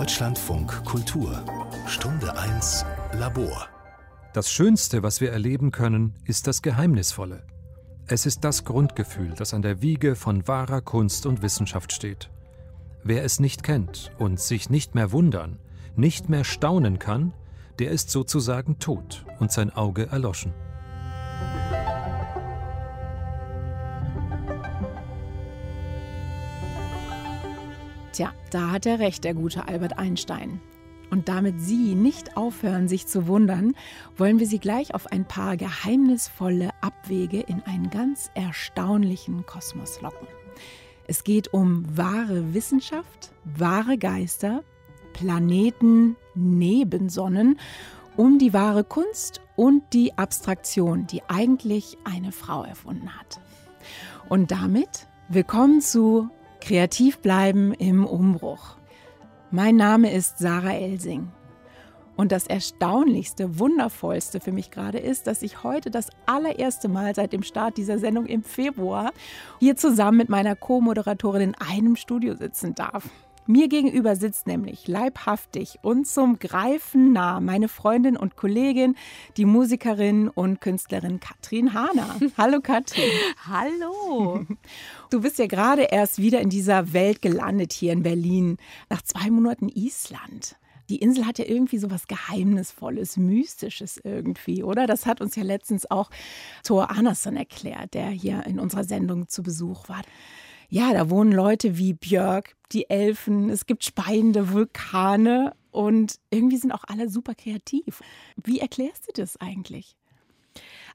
Deutschlandfunk Kultur Stunde 1 Labor Das Schönste, was wir erleben können, ist das Geheimnisvolle. Es ist das Grundgefühl, das an der Wiege von wahrer Kunst und Wissenschaft steht. Wer es nicht kennt und sich nicht mehr wundern, nicht mehr staunen kann, der ist sozusagen tot und sein Auge erloschen. Tja, da hat er recht, der gute Albert Einstein. Und damit Sie nicht aufhören, sich zu wundern, wollen wir Sie gleich auf ein paar geheimnisvolle Abwege in einen ganz erstaunlichen Kosmos locken. Es geht um wahre Wissenschaft, wahre Geister, Planeten, Nebensonnen, um die wahre Kunst und die Abstraktion, die eigentlich eine Frau erfunden hat. Und damit willkommen zu Kreativ bleiben im Umbruch. Mein Name ist Sarah Elsing. Und das Erstaunlichste, Wundervollste für mich gerade ist, dass ich heute das allererste Mal seit dem Start dieser Sendung im Februar hier zusammen mit meiner Co-Moderatorin in einem Studio sitzen darf. Mir gegenüber sitzt nämlich leibhaftig und zum Greifen nah meine Freundin und Kollegin, die Musikerin und Künstlerin Katrin Hahner. Hallo Katrin. Hallo. Du bist ja gerade erst wieder in dieser Welt gelandet hier in Berlin, nach zwei Monaten Island. Die Insel hat ja irgendwie so was Geheimnisvolles, Mystisches irgendwie, oder? Das hat uns ja letztens auch Thor Andersson erklärt, der hier in unserer Sendung zu Besuch war ja, da wohnen Leute wie Björk, die Elfen, es gibt speiende Vulkane und irgendwie sind auch alle super kreativ. Wie erklärst du das eigentlich?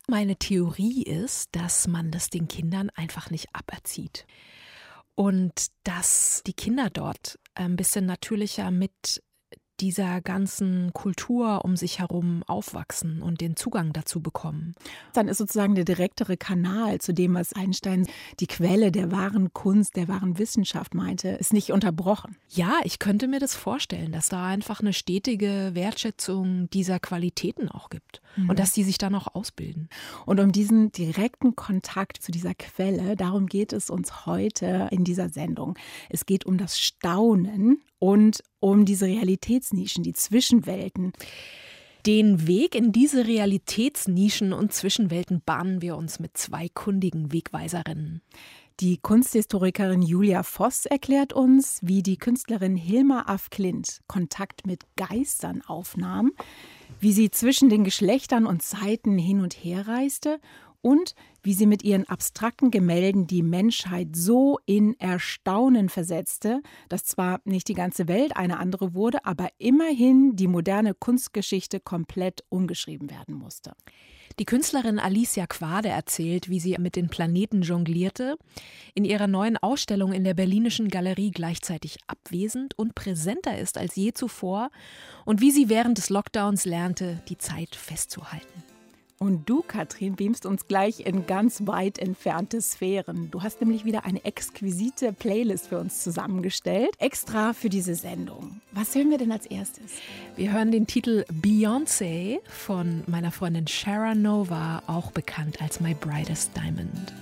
Meine Theorie ist, dass man das den Kindern einfach nicht aberzieht. Und dass die Kinder dort ein bisschen natürlicher mit dieser ganzen Kultur um sich herum aufwachsen und den Zugang dazu bekommen. Dann ist sozusagen der direktere Kanal zu dem, was Einstein die Quelle der wahren Kunst, der wahren Wissenschaft meinte, ist nicht unterbrochen. Ja, ich könnte mir das vorstellen, dass da einfach eine stetige Wertschätzung dieser Qualitäten auch gibt mhm. und dass die sich dann auch ausbilden. Und um diesen direkten Kontakt zu dieser Quelle, darum geht es uns heute in dieser Sendung. Es geht um das Staunen und um diese Realitätsnischen, die Zwischenwelten. Den Weg in diese Realitätsnischen und Zwischenwelten bahnen wir uns mit zwei kundigen Wegweiserinnen. Die Kunsthistorikerin Julia Voss erklärt uns, wie die Künstlerin Hilma af Klint Kontakt mit Geistern aufnahm, wie sie zwischen den Geschlechtern und Zeiten hin und her reiste und wie sie mit ihren abstrakten Gemälden die Menschheit so in Erstaunen versetzte, dass zwar nicht die ganze Welt eine andere wurde, aber immerhin die moderne Kunstgeschichte komplett umgeschrieben werden musste. Die Künstlerin Alicia Quade erzählt, wie sie mit den Planeten jonglierte, in ihrer neuen Ausstellung in der Berlinischen Galerie gleichzeitig abwesend und präsenter ist als je zuvor und wie sie während des Lockdowns lernte, die Zeit festzuhalten. Und du, Katrin, beamst uns gleich in ganz weit entfernte Sphären. Du hast nämlich wieder eine exquisite Playlist für uns zusammengestellt, extra für diese Sendung. Was hören wir denn als erstes? Wir hören den Titel Beyoncé von meiner Freundin Shara Nova, auch bekannt als My Brightest Diamond.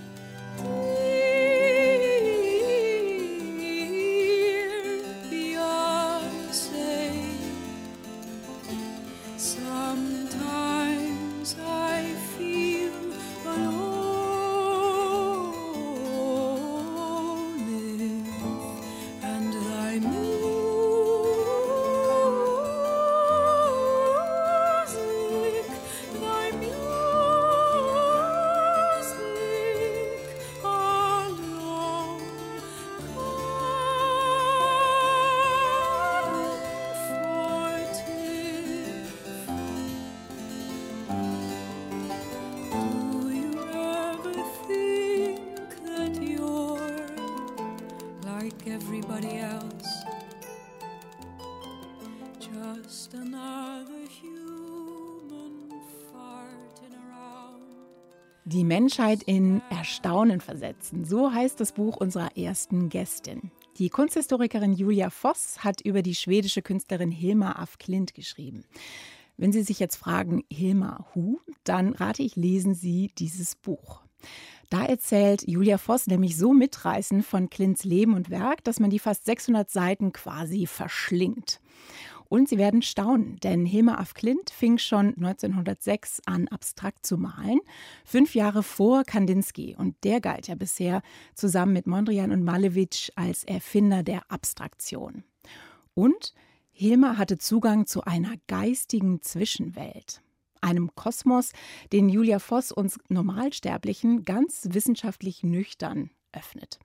Menschheit in Erstaunen versetzen. So heißt das Buch unserer ersten Gästin. Die Kunsthistorikerin Julia Voss hat über die schwedische Künstlerin Hilma af Klint geschrieben. Wenn Sie sich jetzt fragen, Hilma Hu, dann rate ich, lesen Sie dieses Buch. Da erzählt Julia Voss nämlich so mitreißend von Klints Leben und Werk, dass man die fast 600 Seiten quasi verschlingt. Und Sie werden staunen, denn Hilma af Klint fing schon 1906 an, abstrakt zu malen, fünf Jahre vor Kandinsky. Und der galt ja bisher zusammen mit Mondrian und Malevich als Erfinder der Abstraktion. Und Hilma hatte Zugang zu einer geistigen Zwischenwelt einem Kosmos, den Julia Voss uns Normalsterblichen ganz wissenschaftlich nüchtern öffnet.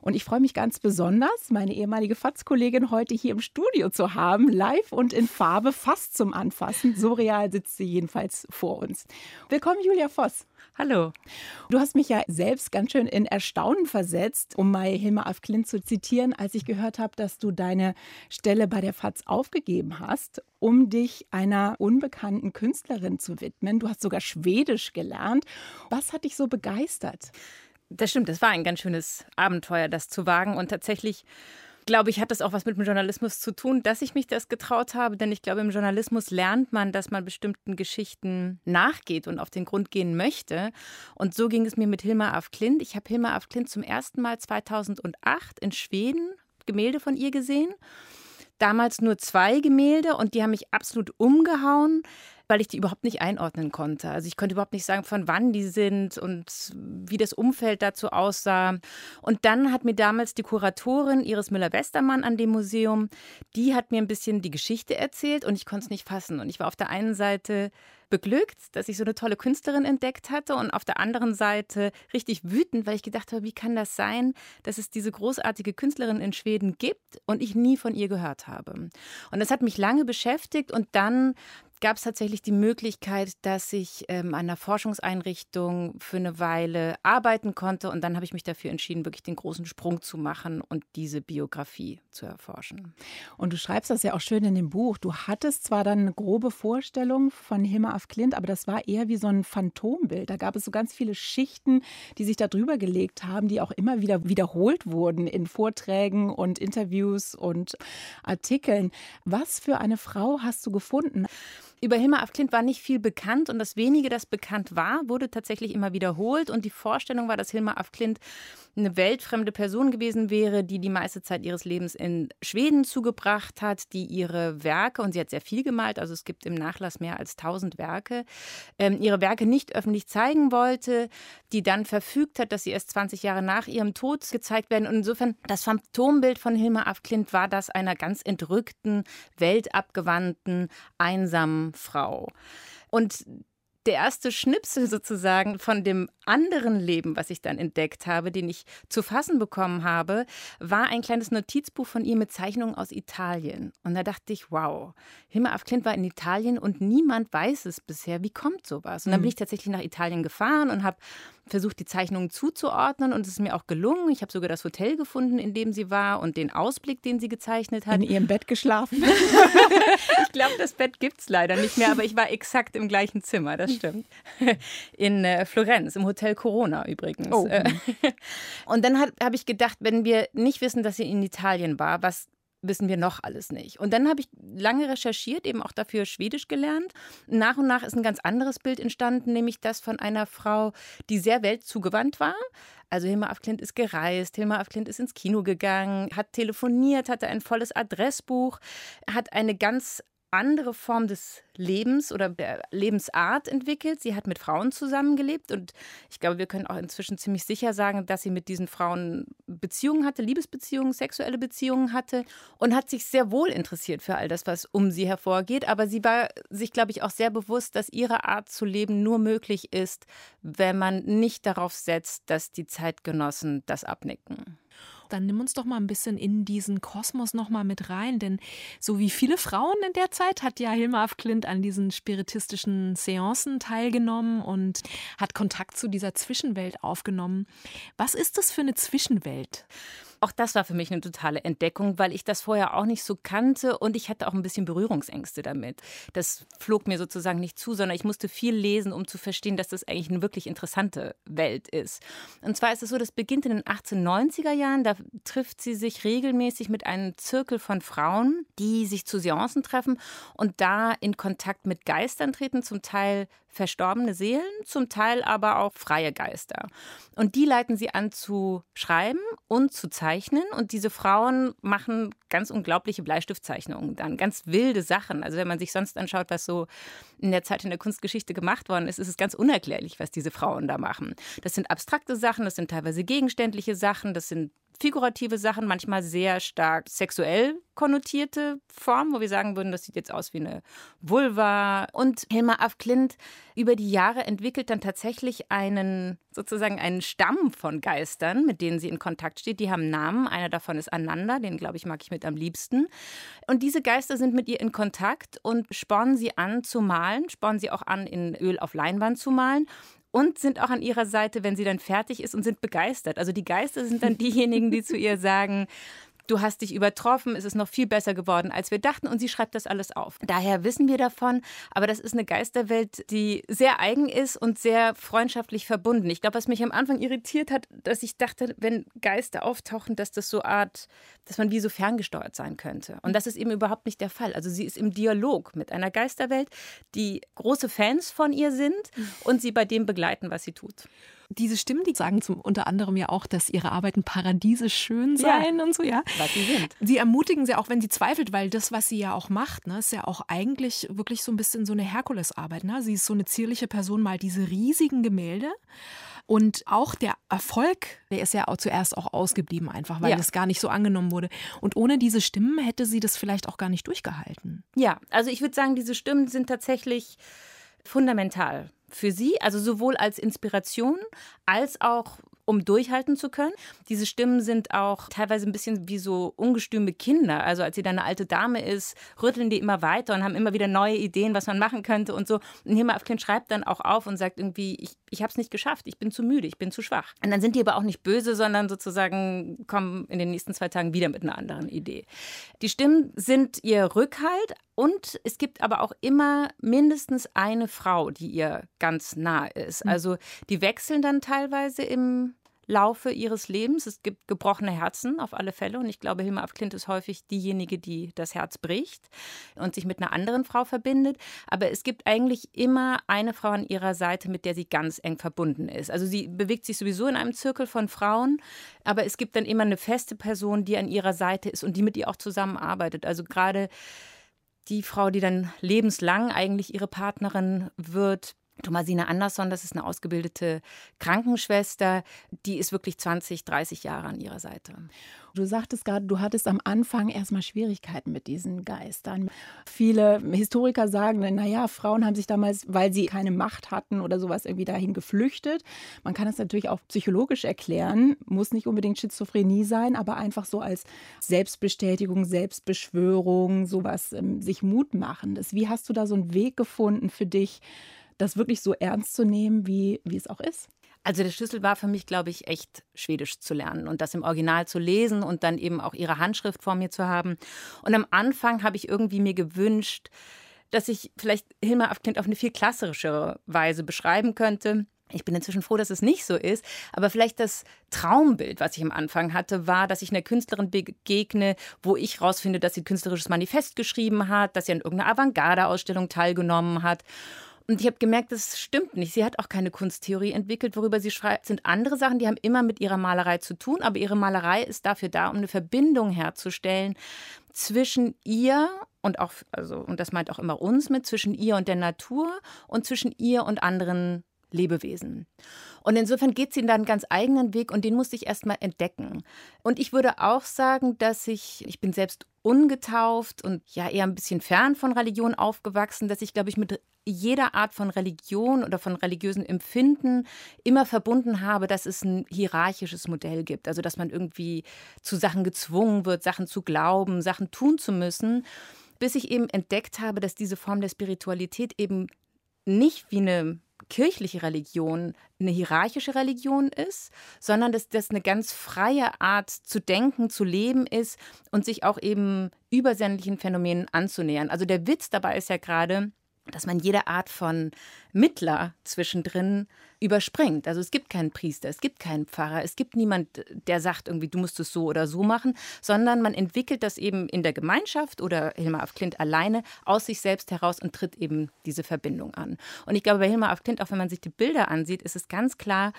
Und ich freue mich ganz besonders, meine ehemalige FATS-Kollegin heute hier im Studio zu haben, live und in Farbe, fast zum Anfassen. So real sitzt sie jedenfalls vor uns. Willkommen, Julia Voss. Hallo. Du hast mich ja selbst ganz schön in Erstaunen versetzt, um mal Hilma af Klint zu zitieren, als ich gehört habe, dass du deine Stelle bei der FAZ aufgegeben hast, um dich einer unbekannten Künstlerin zu widmen. Du hast sogar Schwedisch gelernt. Was hat dich so begeistert? Das stimmt, das war ein ganz schönes Abenteuer, das zu wagen. Und tatsächlich, glaube ich, hat das auch was mit dem Journalismus zu tun, dass ich mich das getraut habe. Denn ich glaube, im Journalismus lernt man, dass man bestimmten Geschichten nachgeht und auf den Grund gehen möchte. Und so ging es mir mit Hilma af Klint. Ich habe Hilma af Klint zum ersten Mal 2008 in Schweden Gemälde von ihr gesehen. Damals nur zwei Gemälde und die haben mich absolut umgehauen weil ich die überhaupt nicht einordnen konnte. Also ich konnte überhaupt nicht sagen, von wann die sind und wie das Umfeld dazu aussah. Und dann hat mir damals die Kuratorin Iris Müller-Westermann an dem Museum, die hat mir ein bisschen die Geschichte erzählt und ich konnte es nicht fassen. Und ich war auf der einen Seite beglückt, dass ich so eine tolle Künstlerin entdeckt hatte und auf der anderen Seite richtig wütend, weil ich gedacht habe, wie kann das sein, dass es diese großartige Künstlerin in Schweden gibt und ich nie von ihr gehört habe. Und das hat mich lange beschäftigt und dann gab es tatsächlich die Möglichkeit, dass ich ähm, an einer Forschungseinrichtung für eine Weile arbeiten konnte. Und dann habe ich mich dafür entschieden, wirklich den großen Sprung zu machen und diese Biografie zu erforschen. Und du schreibst das ja auch schön in dem Buch. Du hattest zwar dann eine grobe Vorstellung von Hilma af Klint, aber das war eher wie so ein Phantombild. Da gab es so ganz viele Schichten, die sich da drüber gelegt haben, die auch immer wieder wiederholt wurden in Vorträgen und Interviews und Artikeln. Was für eine Frau hast du gefunden? Über Hilma af Klint war nicht viel bekannt und das wenige, das bekannt war, wurde tatsächlich immer wiederholt. Und die Vorstellung war, dass Hilma af Klint eine weltfremde Person gewesen wäre, die die meiste Zeit ihres Lebens in Schweden zugebracht hat, die ihre Werke, und sie hat sehr viel gemalt, also es gibt im Nachlass mehr als 1000 Werke, ähm, ihre Werke nicht öffentlich zeigen wollte, die dann verfügt hat, dass sie erst 20 Jahre nach ihrem Tod gezeigt werden. Und insofern, das Phantombild von Hilma af Klint war das einer ganz entrückten, weltabgewandten, einsamen Frau. Und der erste Schnipsel sozusagen von dem anderen Leben, was ich dann entdeckt habe, den ich zu fassen bekommen habe, war ein kleines Notizbuch von ihr mit Zeichnungen aus Italien. Und da dachte ich, wow, Hilma af Klint war in Italien und niemand weiß es bisher. Wie kommt sowas? Und dann bin mhm. ich tatsächlich nach Italien gefahren und habe versucht, die Zeichnungen zuzuordnen und es ist mir auch gelungen. Ich habe sogar das Hotel gefunden, in dem sie war und den Ausblick, den sie gezeichnet hat. In ihrem Bett geschlafen? ich glaube, das Bett gibt es leider nicht mehr, aber ich war exakt im gleichen Zimmer, das stimmt. In äh, Florenz, im Hotel Corona übrigens. Oh. Äh, und dann habe ich gedacht, wenn wir nicht wissen, dass sie in Italien war, was wissen wir noch alles nicht. Und dann habe ich lange recherchiert, eben auch dafür Schwedisch gelernt. Nach und nach ist ein ganz anderes Bild entstanden, nämlich das von einer Frau, die sehr weltzugewandt war. Also Hilma af Klint ist gereist, Hilma af Klint ist ins Kino gegangen, hat telefoniert, hatte ein volles Adressbuch, hat eine ganz andere Form des Lebens oder der Lebensart entwickelt. Sie hat mit Frauen zusammengelebt und ich glaube, wir können auch inzwischen ziemlich sicher sagen, dass sie mit diesen Frauen Beziehungen hatte, Liebesbeziehungen, sexuelle Beziehungen hatte und hat sich sehr wohl interessiert für all das, was um sie hervorgeht. Aber sie war sich, glaube ich, auch sehr bewusst, dass ihre Art zu leben nur möglich ist, wenn man nicht darauf setzt, dass die Zeitgenossen das abnicken dann nimm uns doch mal ein bisschen in diesen Kosmos noch mal mit rein, denn so wie viele Frauen in der Zeit hat ja Hilma af Klint an diesen spiritistischen Seancen teilgenommen und hat Kontakt zu dieser Zwischenwelt aufgenommen. Was ist das für eine Zwischenwelt? Auch das war für mich eine totale Entdeckung, weil ich das vorher auch nicht so kannte und ich hatte auch ein bisschen Berührungsängste damit. Das flog mir sozusagen nicht zu, sondern ich musste viel lesen, um zu verstehen, dass das eigentlich eine wirklich interessante Welt ist. Und zwar ist es so, das beginnt in den 1890er Jahren. Da trifft sie sich regelmäßig mit einem Zirkel von Frauen, die sich zu Seancen treffen und da in Kontakt mit Geistern treten, zum Teil verstorbene Seelen, zum Teil aber auch freie Geister. Und die leiten sie an zu schreiben und zu zeichnen. Und diese Frauen machen ganz unglaubliche Bleistiftzeichnungen dann, ganz wilde Sachen. Also wenn man sich sonst anschaut, was so in der Zeit in der Kunstgeschichte gemacht worden ist, ist es ganz unerklärlich, was diese Frauen da machen. Das sind abstrakte Sachen, das sind teilweise gegenständliche Sachen, das sind figurative Sachen, manchmal sehr stark sexuell konnotierte Formen, wo wir sagen würden, das sieht jetzt aus wie eine Vulva. Und Hilmar af Klint über die Jahre entwickelt dann tatsächlich einen, sozusagen einen Stamm von Geistern, mit denen sie in Kontakt steht. Die haben Namen. Einer davon ist Ananda, den glaube ich mag ich mit am liebsten. Und diese Geister sind mit ihr in Kontakt und spornen sie an zu malen, spornen sie auch an, in Öl auf Leinwand zu malen und sind auch an ihrer Seite, wenn sie dann fertig ist und sind begeistert. Also die Geister sind dann diejenigen, die zu ihr sagen, du hast dich übertroffen, es ist noch viel besser geworden, als wir dachten. Und sie schreibt das alles auf. Daher wissen wir davon. Aber das ist eine Geisterwelt, die sehr eigen ist und sehr freundschaftlich verbunden. Ich glaube, was mich am Anfang irritiert hat, dass ich dachte, wenn Geister auftauchen, dass das so Art, dass man wie so ferngesteuert sein könnte. Und das ist eben überhaupt nicht der Fall. Also sie ist im Dialog mit einer Geisterwelt, die große Fans von ihr sind und sie bei dem begleiten, was sie tut diese Stimmen, die sagen zum unter anderem ja auch, dass ihre Arbeiten paradiesisch schön seien ja, und so, ja. Was sie sind. Sie ermutigen sie auch, wenn sie zweifelt, weil das, was sie ja auch macht, ne, ist ja auch eigentlich wirklich so ein bisschen so eine Herkulesarbeit. Ne? Sie ist so eine zierliche Person, mal diese riesigen Gemälde. Und auch der Erfolg, der ist ja auch zuerst auch ausgeblieben, einfach weil ja. das gar nicht so angenommen wurde. Und ohne diese Stimmen hätte sie das vielleicht auch gar nicht durchgehalten. Ja, also ich würde sagen, diese Stimmen sind tatsächlich fundamental für sie, also sowohl als Inspiration als auch um durchhalten zu können. Diese Stimmen sind auch teilweise ein bisschen wie so ungestüme Kinder. Also als sie dann eine alte Dame ist, rütteln die immer weiter und haben immer wieder neue Ideen, was man machen könnte und so. Und Hilma Afklin schreibt dann auch auf und sagt irgendwie, ich, ich habe es nicht geschafft, ich bin zu müde, ich bin zu schwach. Und dann sind die aber auch nicht böse, sondern sozusagen kommen in den nächsten zwei Tagen wieder mit einer anderen Idee. Die Stimmen sind ihr Rückhalt, und es gibt aber auch immer mindestens eine Frau, die ihr ganz nah ist. Hm. Also die wechseln dann teilweise im Laufe ihres Lebens. Es gibt gebrochene Herzen auf alle Fälle. Und ich glaube, Hilma af Klint ist häufig diejenige, die das Herz bricht und sich mit einer anderen Frau verbindet. Aber es gibt eigentlich immer eine Frau an ihrer Seite, mit der sie ganz eng verbunden ist. Also sie bewegt sich sowieso in einem Zirkel von Frauen, aber es gibt dann immer eine feste Person, die an ihrer Seite ist und die mit ihr auch zusammenarbeitet. Also gerade die Frau, die dann lebenslang eigentlich ihre Partnerin wird, Thomasine Andersson, das ist eine ausgebildete Krankenschwester, die ist wirklich 20, 30 Jahre an ihrer Seite. Du sagtest gerade, du hattest am Anfang erstmal Schwierigkeiten mit diesen Geistern. Viele Historiker sagen, naja, Frauen haben sich damals, weil sie keine Macht hatten oder sowas, irgendwie dahin geflüchtet. Man kann es natürlich auch psychologisch erklären, muss nicht unbedingt Schizophrenie sein, aber einfach so als Selbstbestätigung, Selbstbeschwörung, sowas, ähm, sich Mut machen. Wie hast du da so einen Weg gefunden für dich? Das wirklich so ernst zu nehmen, wie, wie es auch ist. Also der Schlüssel war für mich, glaube ich, echt Schwedisch zu lernen und das im Original zu lesen und dann eben auch ihre Handschrift vor mir zu haben. Und am Anfang habe ich irgendwie mir gewünscht, dass ich vielleicht Hilma af Klint auf eine viel klassischere Weise beschreiben könnte. Ich bin inzwischen froh, dass es nicht so ist. Aber vielleicht das Traumbild, was ich am Anfang hatte, war, dass ich einer Künstlerin begegne, wo ich rausfinde, dass sie ein künstlerisches Manifest geschrieben hat, dass sie an irgendeiner Avantgarde-Ausstellung teilgenommen hat. Und ich habe gemerkt, das stimmt nicht. Sie hat auch keine Kunsttheorie entwickelt, worüber sie schreibt. Sind andere Sachen, die haben immer mit ihrer Malerei zu tun, aber ihre Malerei ist dafür da, um eine Verbindung herzustellen zwischen ihr und auch, also, und das meint auch immer uns mit, zwischen ihr und der Natur und zwischen ihr und anderen Lebewesen. Und insofern geht sie in einen ganz eigenen Weg und den musste ich erstmal entdecken. Und ich würde auch sagen, dass ich, ich bin selbst ungetauft und ja eher ein bisschen fern von Religion aufgewachsen, dass ich, glaube ich, mit jeder Art von Religion oder von religiösen Empfinden immer verbunden habe, dass es ein hierarchisches Modell gibt. Also dass man irgendwie zu Sachen gezwungen wird, Sachen zu glauben, Sachen tun zu müssen, bis ich eben entdeckt habe, dass diese Form der Spiritualität eben nicht wie eine kirchliche Religion eine hierarchische Religion ist, sondern dass das eine ganz freie Art zu denken, zu leben ist und sich auch eben übersinnlichen Phänomenen anzunähern. Also der Witz dabei ist ja gerade, dass man jede Art von Mittler zwischendrin überspringt. Also es gibt keinen Priester, es gibt keinen Pfarrer, es gibt niemand, der sagt irgendwie, du musst es so oder so machen, sondern man entwickelt das eben in der Gemeinschaft oder Hilmar af Klint alleine aus sich selbst heraus und tritt eben diese Verbindung an. Und ich glaube, bei Hilmar af Klint, auch wenn man sich die Bilder ansieht, ist es ganz klar,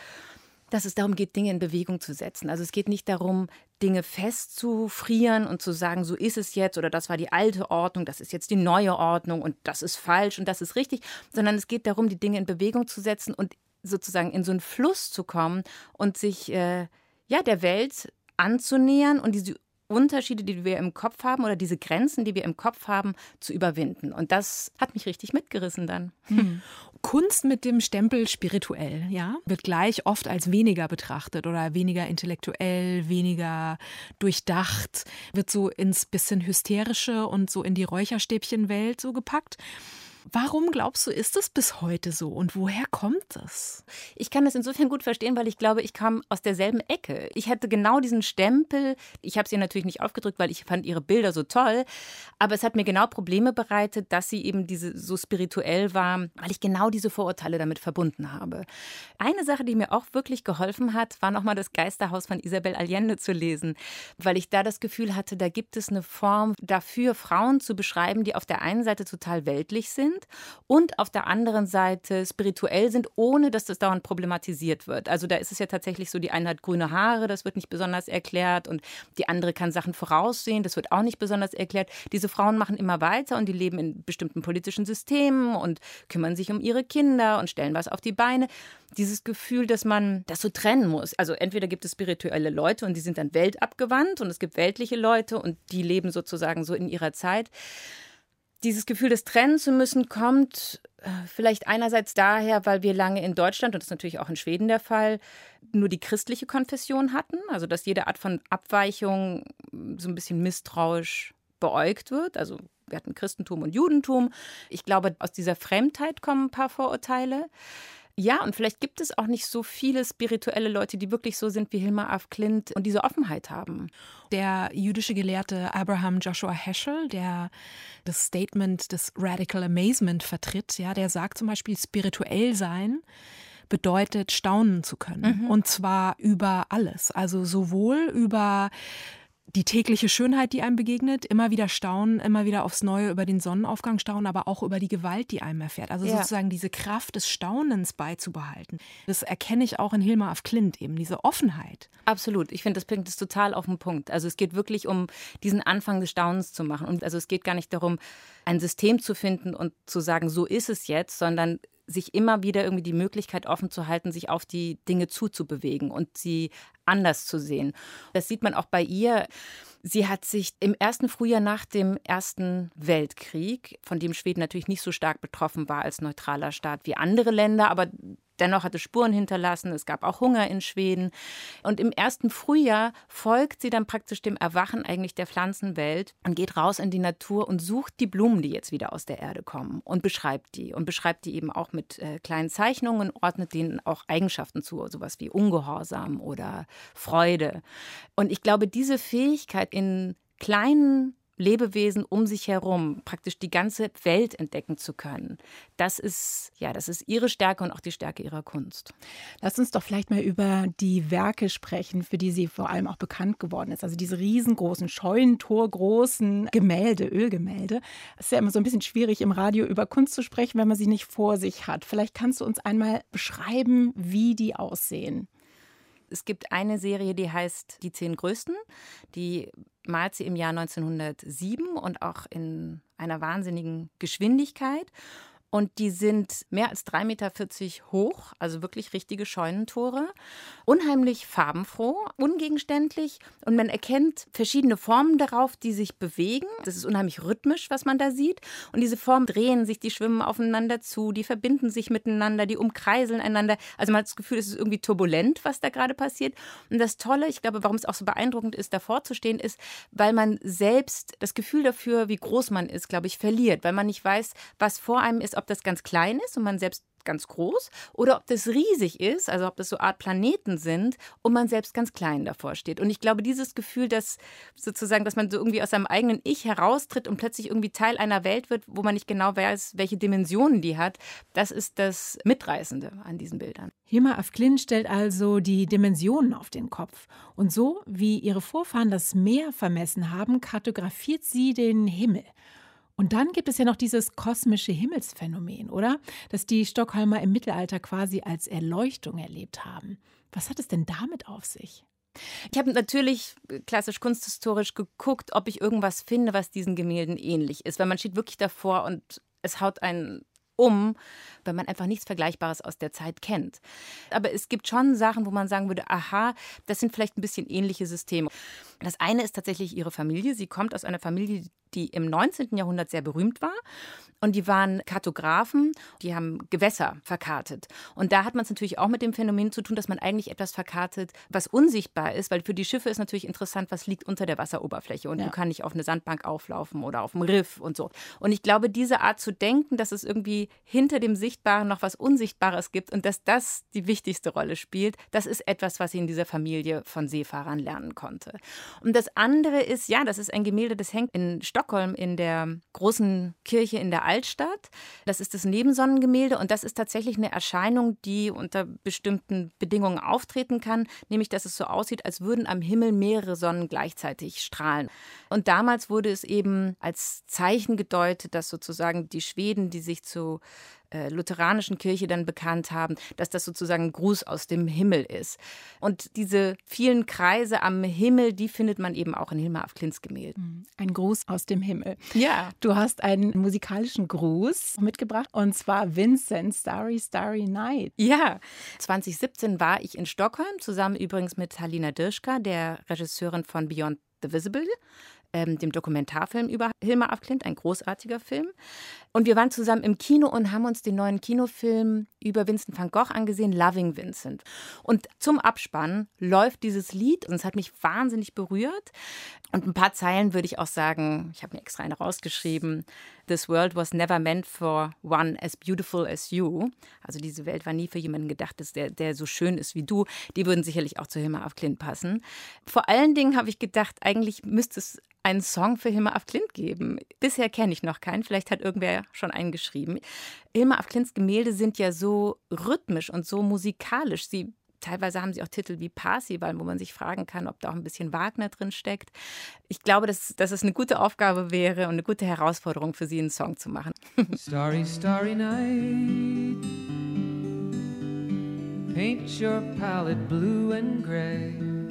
dass es darum geht, Dinge in Bewegung zu setzen. Also es geht nicht darum, Dinge festzufrieren und zu sagen, so ist es jetzt oder das war die alte Ordnung, das ist jetzt die neue Ordnung und das ist falsch und das ist richtig, sondern es geht darum, die Dinge in Bewegung zu setzen und sozusagen in so einen Fluss zu kommen und sich äh, ja der Welt anzunähern und diese Unterschiede, die wir im Kopf haben oder diese Grenzen, die wir im Kopf haben, zu überwinden. Und das hat mich richtig mitgerissen dann. Hm. Kunst mit dem Stempel spirituell, ja, wird gleich oft als weniger betrachtet oder weniger intellektuell, weniger durchdacht, wird so ins bisschen hysterische und so in die Räucherstäbchenwelt so gepackt. Warum glaubst du, ist es bis heute so und woher kommt das? Ich kann das insofern gut verstehen, weil ich glaube, ich kam aus derselben Ecke. Ich hatte genau diesen Stempel. Ich habe sie natürlich nicht aufgedrückt, weil ich fand ihre Bilder so toll, aber es hat mir genau Probleme bereitet, dass sie eben diese so spirituell war, weil ich genau diese Vorurteile damit verbunden habe. Eine Sache, die mir auch wirklich geholfen hat, war nochmal das Geisterhaus von Isabel Allende zu lesen, weil ich da das Gefühl hatte, da gibt es eine Form dafür, Frauen zu beschreiben, die auf der einen Seite total weltlich sind sind und auf der anderen Seite spirituell sind, ohne dass das dauernd problematisiert wird. Also da ist es ja tatsächlich so, die eine hat grüne Haare, das wird nicht besonders erklärt und die andere kann Sachen voraussehen, das wird auch nicht besonders erklärt. Diese Frauen machen immer weiter und die leben in bestimmten politischen Systemen und kümmern sich um ihre Kinder und stellen was auf die Beine. Dieses Gefühl, dass man das so trennen muss. Also entweder gibt es spirituelle Leute und die sind dann weltabgewandt und es gibt weltliche Leute und die leben sozusagen so in ihrer Zeit dieses Gefühl, das trennen zu müssen, kommt äh, vielleicht einerseits daher, weil wir lange in Deutschland, und das ist natürlich auch in Schweden der Fall, nur die christliche Konfession hatten. Also, dass jede Art von Abweichung so ein bisschen misstrauisch beäugt wird. Also, wir hatten Christentum und Judentum. Ich glaube, aus dieser Fremdheit kommen ein paar Vorurteile. Ja, und vielleicht gibt es auch nicht so viele spirituelle Leute, die wirklich so sind wie Hilmar af Klint und diese Offenheit haben. Der jüdische Gelehrte Abraham Joshua Heschel, der das Statement des Radical Amazement vertritt, ja, der sagt zum Beispiel, spirituell sein bedeutet staunen zu können. Mhm. Und zwar über alles. Also sowohl über die tägliche Schönheit, die einem begegnet, immer wieder staunen, immer wieder aufs Neue über den Sonnenaufgang staunen, aber auch über die Gewalt, die einem erfährt. Also ja. sozusagen diese Kraft des Staunens beizubehalten. Das erkenne ich auch in Hilma af Klint eben, diese Offenheit. Absolut. Ich finde, das bringt es total auf den Punkt. Also es geht wirklich um diesen Anfang des Staunens zu machen. Und also es geht gar nicht darum, ein System zu finden und zu sagen, so ist es jetzt, sondern sich immer wieder irgendwie die Möglichkeit offen zu halten, sich auf die Dinge zuzubewegen und sie anders zu sehen. Das sieht man auch bei ihr. Sie hat sich im ersten Frühjahr nach dem Ersten Weltkrieg, von dem Schweden natürlich nicht so stark betroffen war als neutraler Staat wie andere Länder, aber Dennoch hat es Spuren hinterlassen. Es gab auch Hunger in Schweden. Und im ersten Frühjahr folgt sie dann praktisch dem Erwachen eigentlich der Pflanzenwelt und geht raus in die Natur und sucht die Blumen, die jetzt wieder aus der Erde kommen und beschreibt die. Und beschreibt die eben auch mit äh, kleinen Zeichnungen, ordnet denen auch Eigenschaften zu, sowas wie Ungehorsam oder Freude. Und ich glaube, diese Fähigkeit in kleinen Lebewesen um sich herum, praktisch die ganze Welt entdecken zu können. Das ist, ja, das ist ihre Stärke und auch die Stärke ihrer Kunst. Lass uns doch vielleicht mal über die Werke sprechen, für die sie vor allem auch bekannt geworden ist. Also diese riesengroßen, scheunentorgroßen Gemälde, Ölgemälde. Es ist ja immer so ein bisschen schwierig, im Radio über Kunst zu sprechen, wenn man sie nicht vor sich hat. Vielleicht kannst du uns einmal beschreiben, wie die aussehen. Es gibt eine Serie, die heißt Die zehn Größten. Die malt sie im Jahr 1907 und auch in einer wahnsinnigen Geschwindigkeit. Und die sind mehr als 3,40 Meter hoch, also wirklich richtige Scheunentore. Unheimlich farbenfroh, ungegenständlich. Und man erkennt verschiedene Formen darauf, die sich bewegen. Das ist unheimlich rhythmisch, was man da sieht. Und diese Formen drehen sich, die schwimmen aufeinander zu, die verbinden sich miteinander, die umkreiseln einander. Also man hat das Gefühl, es ist irgendwie turbulent, was da gerade passiert. Und das Tolle, ich glaube, warum es auch so beeindruckend ist, davor zu stehen, ist, weil man selbst das Gefühl dafür, wie groß man ist, glaube ich, verliert. Weil man nicht weiß, was vor einem ist, ob das ganz klein ist und man selbst ganz groß oder ob das riesig ist, also ob das so Art Planeten sind und man selbst ganz klein davor steht. Und ich glaube, dieses Gefühl, dass sozusagen, dass man so irgendwie aus seinem eigenen Ich heraustritt und plötzlich irgendwie Teil einer Welt wird, wo man nicht genau weiß, welche Dimensionen die hat, das ist das Mitreißende an diesen Bildern. Hilma af Klint stellt also die Dimensionen auf den Kopf. Und so, wie ihre Vorfahren das Meer vermessen haben, kartografiert sie den Himmel. Und dann gibt es ja noch dieses kosmische Himmelsphänomen, oder? Das die Stockholmer im Mittelalter quasi als Erleuchtung erlebt haben. Was hat es denn damit auf sich? Ich habe natürlich klassisch kunsthistorisch geguckt, ob ich irgendwas finde, was diesen Gemälden ähnlich ist, weil man steht wirklich davor und es haut einen um, weil man einfach nichts Vergleichbares aus der Zeit kennt. Aber es gibt schon Sachen, wo man sagen würde, aha, das sind vielleicht ein bisschen ähnliche Systeme. Das eine ist tatsächlich ihre Familie. Sie kommt aus einer Familie, die im 19. Jahrhundert sehr berühmt war. Und die waren Kartografen, die haben Gewässer verkartet. Und da hat man es natürlich auch mit dem Phänomen zu tun, dass man eigentlich etwas verkartet, was unsichtbar ist, weil für die Schiffe ist natürlich interessant, was liegt unter der Wasseroberfläche. Und ja. du kannst nicht auf eine Sandbank auflaufen oder auf dem Riff und so. Und ich glaube, diese Art zu denken, dass es irgendwie hinter dem Sichtbaren noch was Unsichtbares gibt und dass das die wichtigste Rolle spielt, das ist etwas, was sie in dieser Familie von Seefahrern lernen konnte. Und das andere ist, ja, das ist ein Gemälde, das hängt in Stockholm in der großen Kirche in der Altstadt. Das ist das Nebensonnengemälde und das ist tatsächlich eine Erscheinung, die unter bestimmten Bedingungen auftreten kann, nämlich dass es so aussieht, als würden am Himmel mehrere Sonnen gleichzeitig strahlen. Und damals wurde es eben als Zeichen gedeutet, dass sozusagen die Schweden, die sich zu äh, lutheranischen Kirche dann bekannt haben, dass das sozusagen ein Gruß aus dem Himmel ist. Und diese vielen Kreise am Himmel, die findet man eben auch in Hilma af Klins Gemälden. Mhm. Ein Gruß aus dem Himmel. Ja. Du hast einen musikalischen Gruß mitgebracht und zwar Vincent Starry Starry Night. Ja, 2017 war ich in Stockholm, zusammen übrigens mit Halina Dirschka, der Regisseurin von Beyond the Visible ähm, dem Dokumentarfilm über Hilma af Klint, ein großartiger Film. Und wir waren zusammen im Kino und haben uns den neuen Kinofilm über Vincent van Gogh angesehen, Loving Vincent. Und zum Abspann läuft dieses Lied und es hat mich wahnsinnig berührt. Und ein paar Zeilen würde ich auch sagen, ich habe mir extra eine rausgeschrieben. This world was never meant for one as beautiful as you. Also diese Welt war nie für jemanden gedacht, der, der so schön ist wie du. Die würden sicherlich auch zu Hilma af Klint passen. Vor allen Dingen habe ich gedacht, eigentlich müsste es einen Song für Hilma af Klint geben. Bisher kenne ich noch keinen, vielleicht hat irgendwer schon einen geschrieben. Hilma af Klints Gemälde sind ja so rhythmisch und so musikalisch. Sie Teilweise haben sie auch Titel wie Parsival, wo man sich fragen kann, ob da auch ein bisschen Wagner drin steckt. Ich glaube, dass, dass es eine gute Aufgabe wäre und eine gute Herausforderung für sie, einen Song zu machen. Starry, starry night Paint your palette blue and gray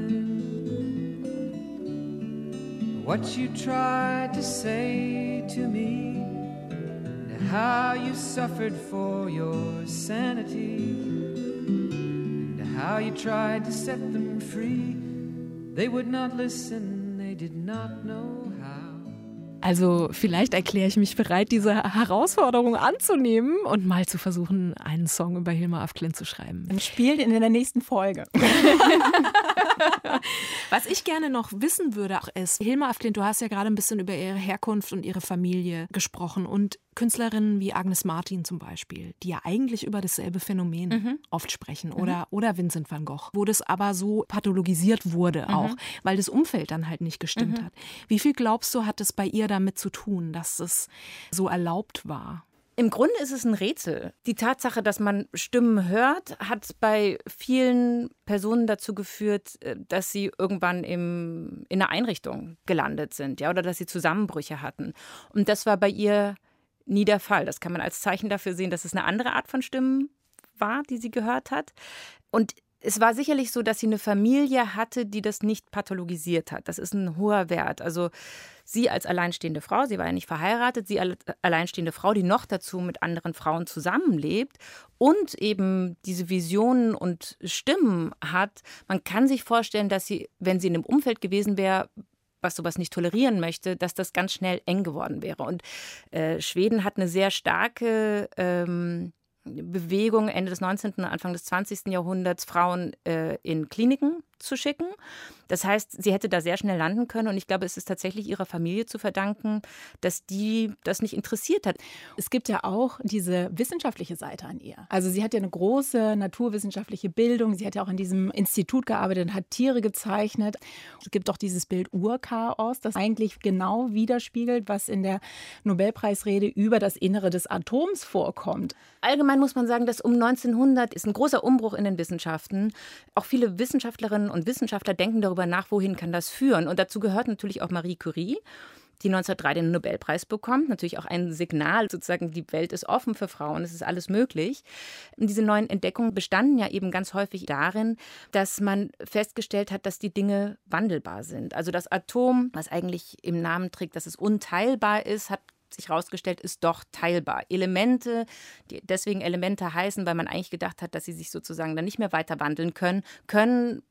what you tried to say to me, and how you suffered for your sanity, and how you tried to set them free. They would not listen, they did not know Also vielleicht erkläre ich mich bereit, diese Herausforderung anzunehmen und mal zu versuchen, einen Song über Hilma af Klint zu schreiben. Dann spielt in der nächsten Folge. Was ich gerne noch wissen würde, ist, Hilma af Klint, du hast ja gerade ein bisschen über ihre Herkunft und ihre Familie gesprochen und Künstlerinnen wie Agnes Martin zum Beispiel, die ja eigentlich über dasselbe Phänomen mhm. oft sprechen, oder, mhm. oder Vincent van Gogh, wo das aber so pathologisiert wurde mhm. auch, weil das Umfeld dann halt nicht gestimmt mhm. hat. Wie viel glaubst du, hat es bei ihr damit zu tun, dass es so erlaubt war? Im Grunde ist es ein Rätsel. Die Tatsache, dass man Stimmen hört, hat bei vielen Personen dazu geführt, äh, dass sie irgendwann im, in einer Einrichtung gelandet sind, ja, oder dass sie Zusammenbrüche hatten. Und das war bei ihr nie der Fall. Das kann man als Zeichen dafür sehen, dass es eine andere Art von Stimmen war, die sie gehört hat. Und es war sicherlich so, dass sie eine Familie hatte, die das nicht pathologisiert hat. Das ist ein hoher Wert. Also sie als alleinstehende Frau, sie war ja nicht verheiratet, sie als alleinstehende Frau, die noch dazu mit anderen Frauen zusammenlebt und eben diese Visionen und Stimmen hat. Man kann sich vorstellen, dass sie, wenn sie in einem Umfeld gewesen wäre, was sowas nicht tolerieren möchte, dass das ganz schnell eng geworden wäre. Und äh, Schweden hat eine sehr starke ähm, Bewegung Ende des 19., und Anfang des 20. Jahrhunderts, Frauen äh, in Kliniken zu schicken. Das heißt, sie hätte da sehr schnell landen können und ich glaube, es ist tatsächlich ihrer Familie zu verdanken, dass die das nicht interessiert hat. Es gibt ja auch diese wissenschaftliche Seite an ihr. Also sie hat ja eine große naturwissenschaftliche Bildung. Sie hat ja auch in diesem Institut gearbeitet und hat Tiere gezeichnet. Es gibt auch dieses Bild Urchaos, das eigentlich genau widerspiegelt, was in der Nobelpreisrede über das Innere des Atoms vorkommt. Allgemein muss man sagen, dass um 1900 ist ein großer Umbruch in den Wissenschaften. Auch viele Wissenschaftlerinnen und Wissenschaftler denken darüber nach, wohin kann das führen. Und dazu gehört natürlich auch Marie Curie die 1903 den Nobelpreis bekommt. Natürlich auch ein Signal, sozusagen, die Welt ist offen für Frauen, es ist alles möglich. Diese neuen Entdeckungen bestanden ja eben ganz häufig darin, dass man festgestellt hat, dass die Dinge wandelbar sind. Also das Atom, was eigentlich im Namen trägt, dass es unteilbar ist, hat sich herausgestellt, ist doch teilbar. Elemente, die deswegen Elemente heißen, weil man eigentlich gedacht hat, dass sie sich sozusagen dann nicht mehr weiter wandeln können, können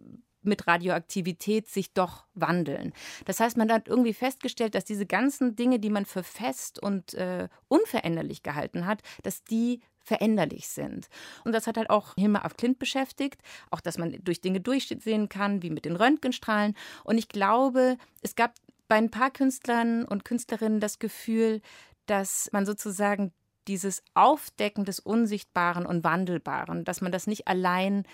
mit Radioaktivität sich doch wandeln. Das heißt, man hat irgendwie festgestellt, dass diese ganzen Dinge, die man für fest und äh, unveränderlich gehalten hat, dass die veränderlich sind. Und das hat halt auch Hilma af Klint beschäftigt, auch dass man durch Dinge durchsehen kann, wie mit den Röntgenstrahlen. Und ich glaube, es gab bei ein paar Künstlern und Künstlerinnen das Gefühl, dass man sozusagen dieses Aufdecken des Unsichtbaren und Wandelbaren, dass man das nicht allein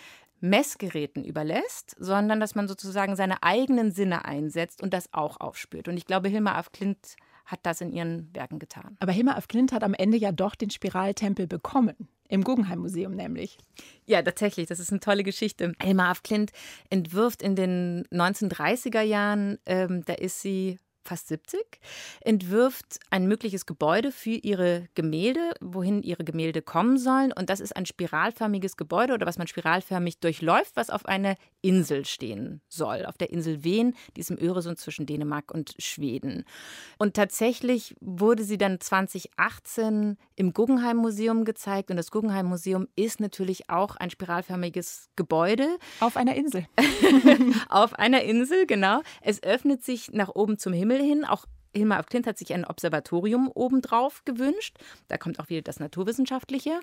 Messgeräten überlässt, sondern dass man sozusagen seine eigenen Sinne einsetzt und das auch aufspürt. Und ich glaube, Hilma af Klint hat das in ihren Werken getan. Aber Hilma af Klint hat am Ende ja doch den Spiraltempel bekommen. Im Guggenheim Museum nämlich. Ja, tatsächlich. Das ist eine tolle Geschichte. Hilma af Klint entwirft in den 1930er Jahren, ähm, da ist sie fast 70, entwirft ein mögliches Gebäude für ihre Gemälde, wohin ihre Gemälde kommen sollen. Und das ist ein spiralförmiges Gebäude oder was man spiralförmig durchläuft, was auf einer Insel stehen soll, auf der Insel Wien, diesem Öresund zwischen Dänemark und Schweden. Und tatsächlich wurde sie dann 2018 im Guggenheim Museum gezeigt. Und das Guggenheim Museum ist natürlich auch ein spiralförmiges Gebäude. Auf einer Insel. auf einer Insel, genau. Es öffnet sich nach oben zum Himmel Himmel hin. Auch Hilmar af Klint hat sich ein Observatorium obendrauf gewünscht. Da kommt auch wieder das Naturwissenschaftliche.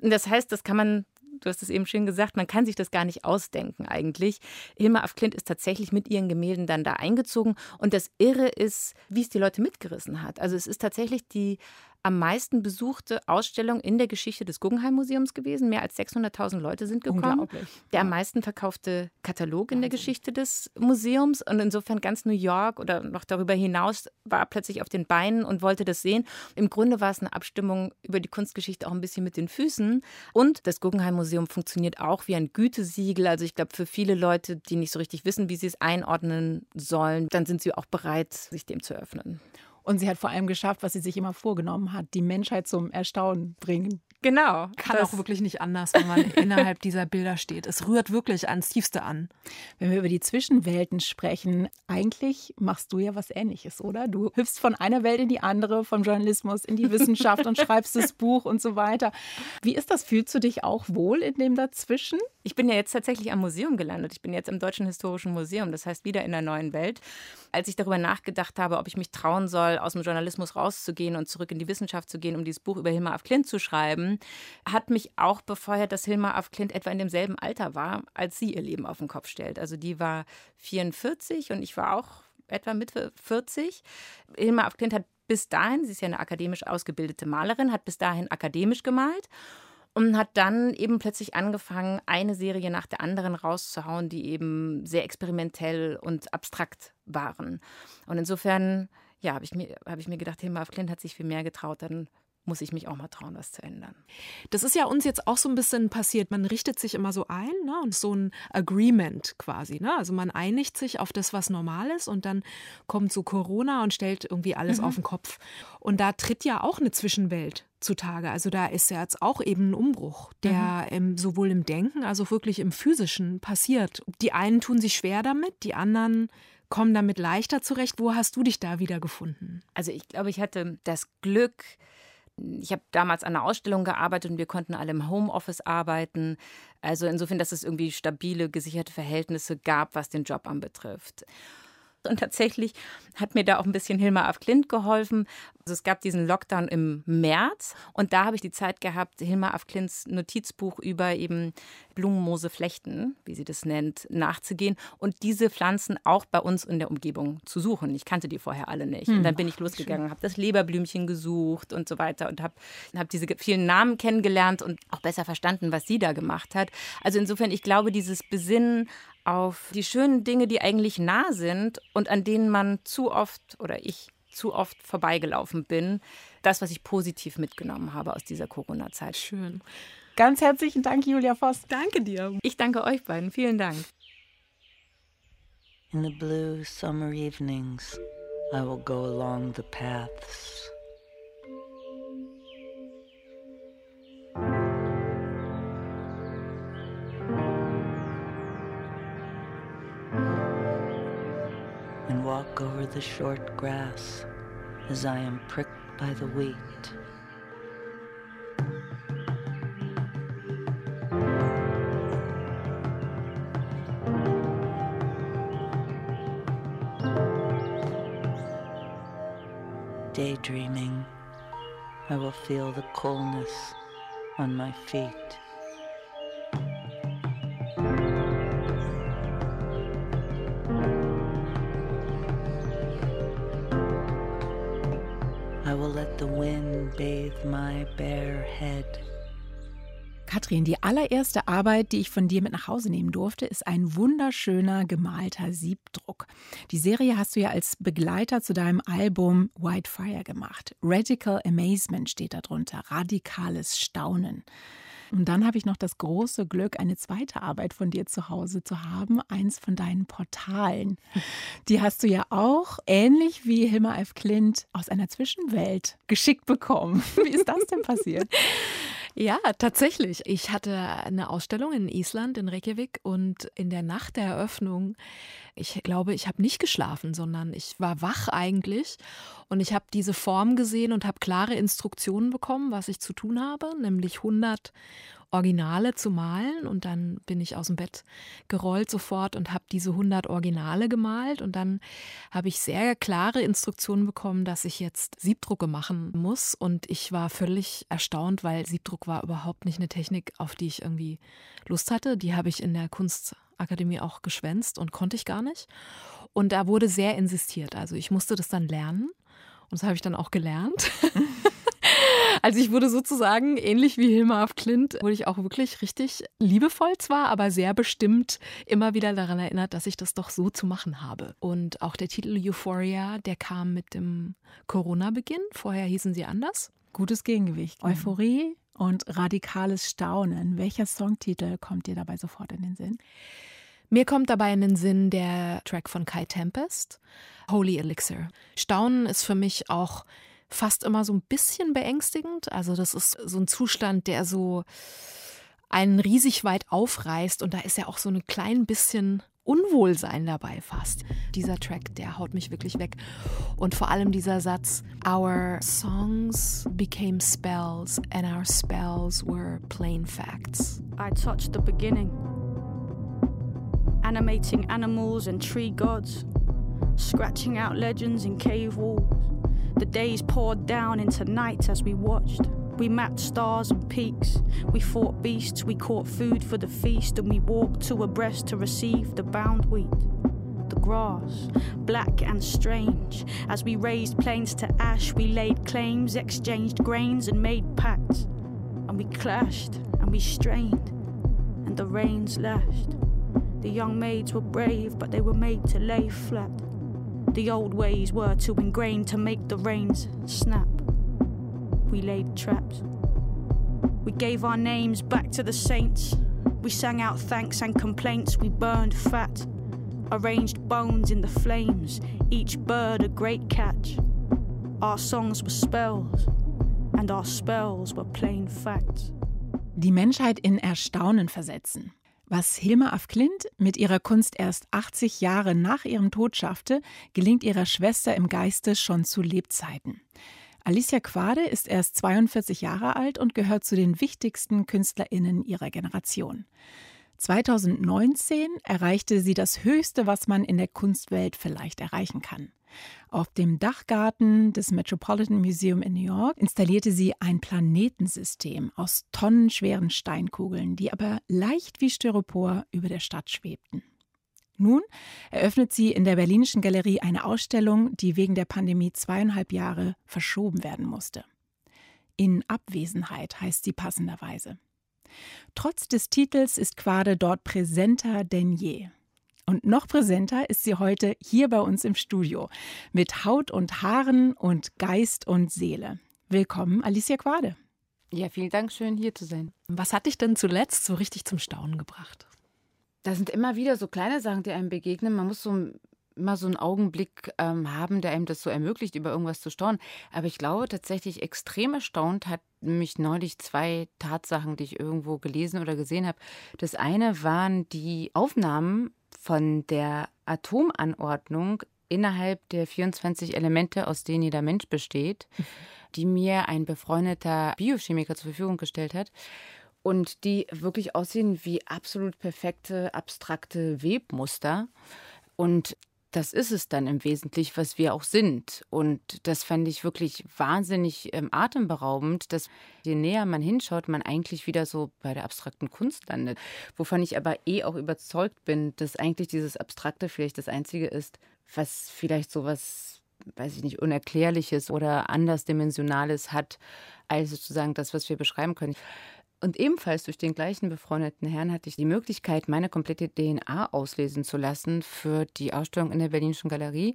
Und das heißt, das kann man du hast es eben schön gesagt, man kann sich das gar nicht ausdenken eigentlich. Hilma af Klint ist tatsächlich mit ihren Gemälden dann da eingezogen und das Irre ist, wie es die Leute mitgerissen hat. Also es ist tatsächlich die am meisten besuchte Ausstellung in der Geschichte des Guggenheim Museums gewesen. Mehr als 600.000 Leute sind gekommen. Der am meisten verkaufte Katalog in der Geschichte des Museums. Und insofern ganz New York oder noch darüber hinaus war plötzlich auf den Beinen und wollte das sehen. Im Grunde war es eine Abstimmung über die Kunstgeschichte auch ein bisschen mit den Füßen. Und das Guggenheim Museum funktioniert auch wie ein Gütesiegel. Also ich glaube, für viele Leute, die nicht so richtig wissen, wie sie es einordnen sollen, dann sind sie auch bereit, sich dem zu öffnen. Und sie hat vor allem geschafft, was sie sich immer vorgenommen hat, die Menschheit zum Erstaunen bringen. Genau. Kann auch wirklich nicht anders, wenn man innerhalb dieser Bilder steht. Es rührt wirklich ans Tiefste an. Wenn wir über die Zwischenwelten sprechen, eigentlich machst du ja was Ähnliches, oder? Du hüpfst von einer Welt in die andere, vom Journalismus in die Wissenschaft und schreibst das Buch und so weiter. Wie ist das? Fühlst du dich auch wohl in dem Dazwischen? Ich bin ja jetzt tatsächlich am Museum gelandet. Ich bin jetzt im Deutschen Historischen Museum, das heißt wieder in der neuen Welt. Als ich darüber nachgedacht habe, ob ich mich trauen soll, aus dem Journalismus rauszugehen und zurück in die Wissenschaft zu gehen, um dieses Buch über Hilma af Klint zu schreiben, hat mich auch befeuert, dass Hilma af Klint etwa in demselben Alter war, als sie ihr Leben auf den Kopf stellt. Also die war 44 und ich war auch etwa Mitte 40. Hilma af Klint hat bis dahin, sie ist ja eine akademisch ausgebildete Malerin, hat bis dahin akademisch gemalt und hat dann eben plötzlich angefangen, eine Serie nach der anderen rauszuhauen, die eben sehr experimentell und abstrakt waren. Und insofern, ja, habe ich, mir, hab ich mir gedacht, Hilma af Klint hat sich viel mehr getraut, dann muss ich mich auch mal trauen, was zu ändern. Das ist ja uns jetzt auch so ein bisschen passiert. Man richtet sich immer so ein ne? und so ein Agreement quasi. Ne? Also man einigt sich auf das, was normal ist und dann kommt so Corona und stellt irgendwie alles mhm. auf den Kopf. Und da tritt ja auch eine Zwischenwelt zutage. Also da ist ja jetzt auch eben ein Umbruch, der mhm. im, sowohl im Denken als auch wirklich im Physischen passiert. Die einen tun sich schwer damit, die anderen kommen damit leichter zurecht. Wo hast du dich da wieder gefunden? Also ich glaube, ich hatte das Glück, ich habe damals an einer Ausstellung gearbeitet und wir konnten alle im Homeoffice arbeiten. Also insofern, dass es irgendwie stabile, gesicherte Verhältnisse gab, was den Job anbetrifft. Und tatsächlich hat mir da auch ein bisschen Hilmar af Klint geholfen. Also es gab diesen Lockdown im März und da habe ich die Zeit gehabt, Hilmar af Klints Notizbuch über eben Blumenmoose flechten, wie sie das nennt, nachzugehen und diese Pflanzen auch bei uns in der Umgebung zu suchen. Ich kannte die vorher alle nicht. Hm. Und dann bin ich losgegangen, habe das Leberblümchen gesucht und so weiter und habe hab diese vielen Namen kennengelernt und auch besser verstanden, was sie da gemacht hat. Also insofern, ich glaube, dieses Besinnen auf die schönen Dinge, die eigentlich nah sind und an denen man zu oft oder ich zu oft vorbeigelaufen bin. Das, was ich positiv mitgenommen habe aus dieser Corona-Zeit. Schön. Ganz herzlichen Dank, Julia Voss. Danke dir. Ich danke euch beiden. Vielen Dank. In the blue summer evenings, I will go along the paths. The short grass as I am pricked by the wheat. Daydreaming, I will feel the coolness on my feet. Katrin, die allererste Arbeit, die ich von dir mit nach Hause nehmen durfte, ist ein wunderschöner gemalter Siebdruck. Die Serie hast du ja als Begleiter zu deinem Album White Fire gemacht. Radical Amazement steht darunter, radikales Staunen. Und dann habe ich noch das große Glück, eine zweite Arbeit von dir zu Hause zu haben, eins von deinen Portalen. Die hast du ja auch, ähnlich wie Hilmar F. Klint, aus einer Zwischenwelt geschickt bekommen. Wie ist das denn passiert? Ja, tatsächlich. Ich hatte eine Ausstellung in Island, in Reykjavik, und in der Nacht der Eröffnung, ich glaube, ich habe nicht geschlafen, sondern ich war wach eigentlich. Und ich habe diese Form gesehen und habe klare Instruktionen bekommen, was ich zu tun habe, nämlich 100 Originale zu malen und dann bin ich aus dem Bett gerollt sofort und habe diese 100 Originale gemalt und dann habe ich sehr klare Instruktionen bekommen, dass ich jetzt Siebdrucke machen muss und ich war völlig erstaunt, weil Siebdruck war überhaupt nicht eine Technik, auf die ich irgendwie Lust hatte. Die habe ich in der Kunstakademie auch geschwänzt und konnte ich gar nicht. Und da wurde sehr insistiert. Also ich musste das dann lernen und das habe ich dann auch gelernt. Also ich wurde sozusagen, ähnlich wie Hilma af Klint, wurde ich auch wirklich richtig liebevoll zwar, aber sehr bestimmt immer wieder daran erinnert, dass ich das doch so zu machen habe. Und auch der Titel Euphoria, der kam mit dem Corona-Beginn. Vorher hießen sie anders. Gutes Gegengewicht. Euphorie und radikales Staunen. Welcher Songtitel kommt dir dabei sofort in den Sinn? Mir kommt dabei in den Sinn der Track von Kai Tempest, Holy Elixir. Staunen ist für mich auch fast immer so ein bisschen beängstigend. Also das ist so ein Zustand, der so einen riesig weit aufreißt und da ist ja auch so ein klein bisschen Unwohlsein dabei fast. Dieser Track, der haut mich wirklich weg. Und vor allem dieser Satz, Our songs became spells and our spells were plain facts. I touched the beginning, animating animals and tree gods, scratching out legends in cave walls. The days poured down into nights as we watched. We mapped stars and peaks. We fought beasts, we caught food for the feast, and we walked two abreast to receive the bound wheat. The grass, black and strange. As we raised plains to ash, we laid claims, exchanged grains, and made pacts. And we clashed, and we strained, and the rains lashed. The young maids were brave, but they were made to lay flat. The old ways were too ingrained to make the reins snap. we laid traps. We gave our names back to the saints. We sang out thanks and complaints. We burned fat, arranged bones in the flames, each bird a great catch. Our songs were spells, and our spells were plain facts. Die Menschheit in Erstaunen versetzen. Was Hilma af Klint mit ihrer Kunst erst 80 Jahre nach ihrem Tod schaffte, gelingt ihrer Schwester im Geiste schon zu Lebzeiten. Alicia Quade ist erst 42 Jahre alt und gehört zu den wichtigsten KünstlerInnen ihrer Generation. 2019 erreichte sie das Höchste, was man in der Kunstwelt vielleicht erreichen kann. Auf dem Dachgarten des Metropolitan Museum in New York installierte sie ein Planetensystem aus tonnenschweren Steinkugeln, die aber leicht wie Styropor über der Stadt schwebten. Nun eröffnet sie in der Berlinischen Galerie eine Ausstellung, die wegen der Pandemie zweieinhalb Jahre verschoben werden musste. In Abwesenheit heißt sie passenderweise. Trotz des Titels ist Quade dort präsenter denn je. Und noch präsenter ist sie heute hier bei uns im Studio mit Haut und Haaren und Geist und Seele. Willkommen, Alicia Quade. Ja, vielen Dank, schön hier zu sein. Was hat dich denn zuletzt so richtig zum Staunen gebracht? Da sind immer wieder so kleine Sachen, die einem begegnen. Man muss so immer so einen Augenblick ähm, haben, der einem das so ermöglicht, über irgendwas zu staunen. Aber ich glaube tatsächlich, extrem erstaunt hat mich neulich zwei Tatsachen, die ich irgendwo gelesen oder gesehen habe. Das eine waren die Aufnahmen von der Atomanordnung innerhalb der 24 Elemente, aus denen jeder Mensch besteht, die mir ein befreundeter Biochemiker zur Verfügung gestellt hat und die wirklich aussehen wie absolut perfekte, abstrakte Webmuster. Und das ist es dann im Wesentlichen, was wir auch sind. Und das fand ich wirklich wahnsinnig ähm, atemberaubend, dass je näher man hinschaut, man eigentlich wieder so bei der abstrakten Kunst landet. Wovon ich aber eh auch überzeugt bin, dass eigentlich dieses Abstrakte vielleicht das Einzige ist, was vielleicht so was weiß ich nicht, Unerklärliches oder andersdimensionales hat, als sozusagen das, was wir beschreiben können. Und ebenfalls durch den gleichen befreundeten Herrn hatte ich die Möglichkeit, meine komplette DNA auslesen zu lassen für die Ausstellung in der Berlinischen Galerie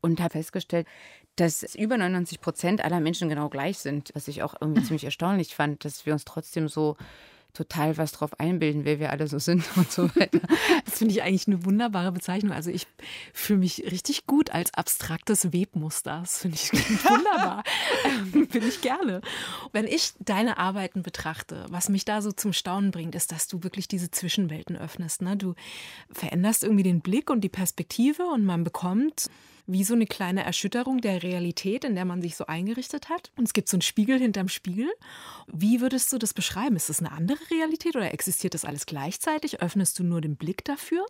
und habe festgestellt, dass über 99 Prozent aller Menschen genau gleich sind, was ich auch irgendwie ziemlich erstaunlich fand, dass wir uns trotzdem so total was drauf einbilden, wer wir alle so sind und so weiter. Das finde ich eigentlich eine wunderbare Bezeichnung. Also ich fühle mich richtig gut als abstraktes Webmuster. Das finde ich wunderbar. ähm, finde ich gerne. Wenn ich deine Arbeiten betrachte, was mich da so zum Staunen bringt, ist, dass du wirklich diese Zwischenwelten öffnest. Ne? Du veränderst irgendwie den Blick und die Perspektive und man bekommt wie so eine kleine Erschütterung der Realität, in der man sich so eingerichtet hat. Und es gibt so einen Spiegel hinterm Spiegel. Wie würdest du das beschreiben? Ist das eine andere Realität oder existiert das alles gleichzeitig? Öffnest du nur den Blick dafür?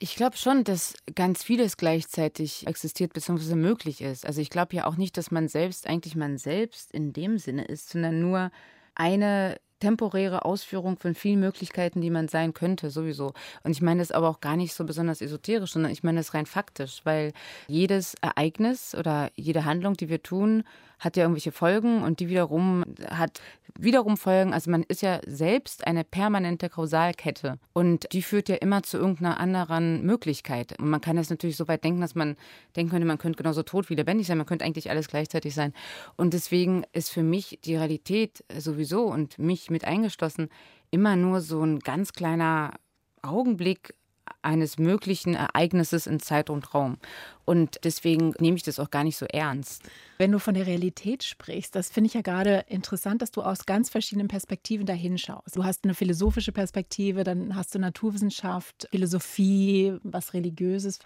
Ich glaube schon, dass ganz vieles gleichzeitig existiert bzw. möglich ist. Also ich glaube ja auch nicht, dass man selbst eigentlich man selbst in dem Sinne ist, sondern nur eine temporäre Ausführung von vielen Möglichkeiten, die man sein könnte, sowieso. Und ich meine das aber auch gar nicht so besonders esoterisch, sondern ich meine das rein faktisch, weil jedes Ereignis oder jede Handlung, die wir tun, hat ja irgendwelche Folgen und die wiederum hat wiederum Folgen. Also man ist ja selbst eine permanente Kausalkette und die führt ja immer zu irgendeiner anderen Möglichkeit. Und man kann das natürlich so weit denken, dass man denken könnte, man könnte genauso tot wie lebendig sein, man könnte eigentlich alles gleichzeitig sein. Und deswegen ist für mich die Realität sowieso und mich mit eingeschlossen. Immer nur so ein ganz kleiner Augenblick eines möglichen Ereignisses in Zeit und Raum. Und deswegen nehme ich das auch gar nicht so ernst. Wenn du von der Realität sprichst, das finde ich ja gerade interessant, dass du aus ganz verschiedenen Perspektiven da hinschaust. Du hast eine philosophische Perspektive, dann hast du Naturwissenschaft, Philosophie, was Religiöses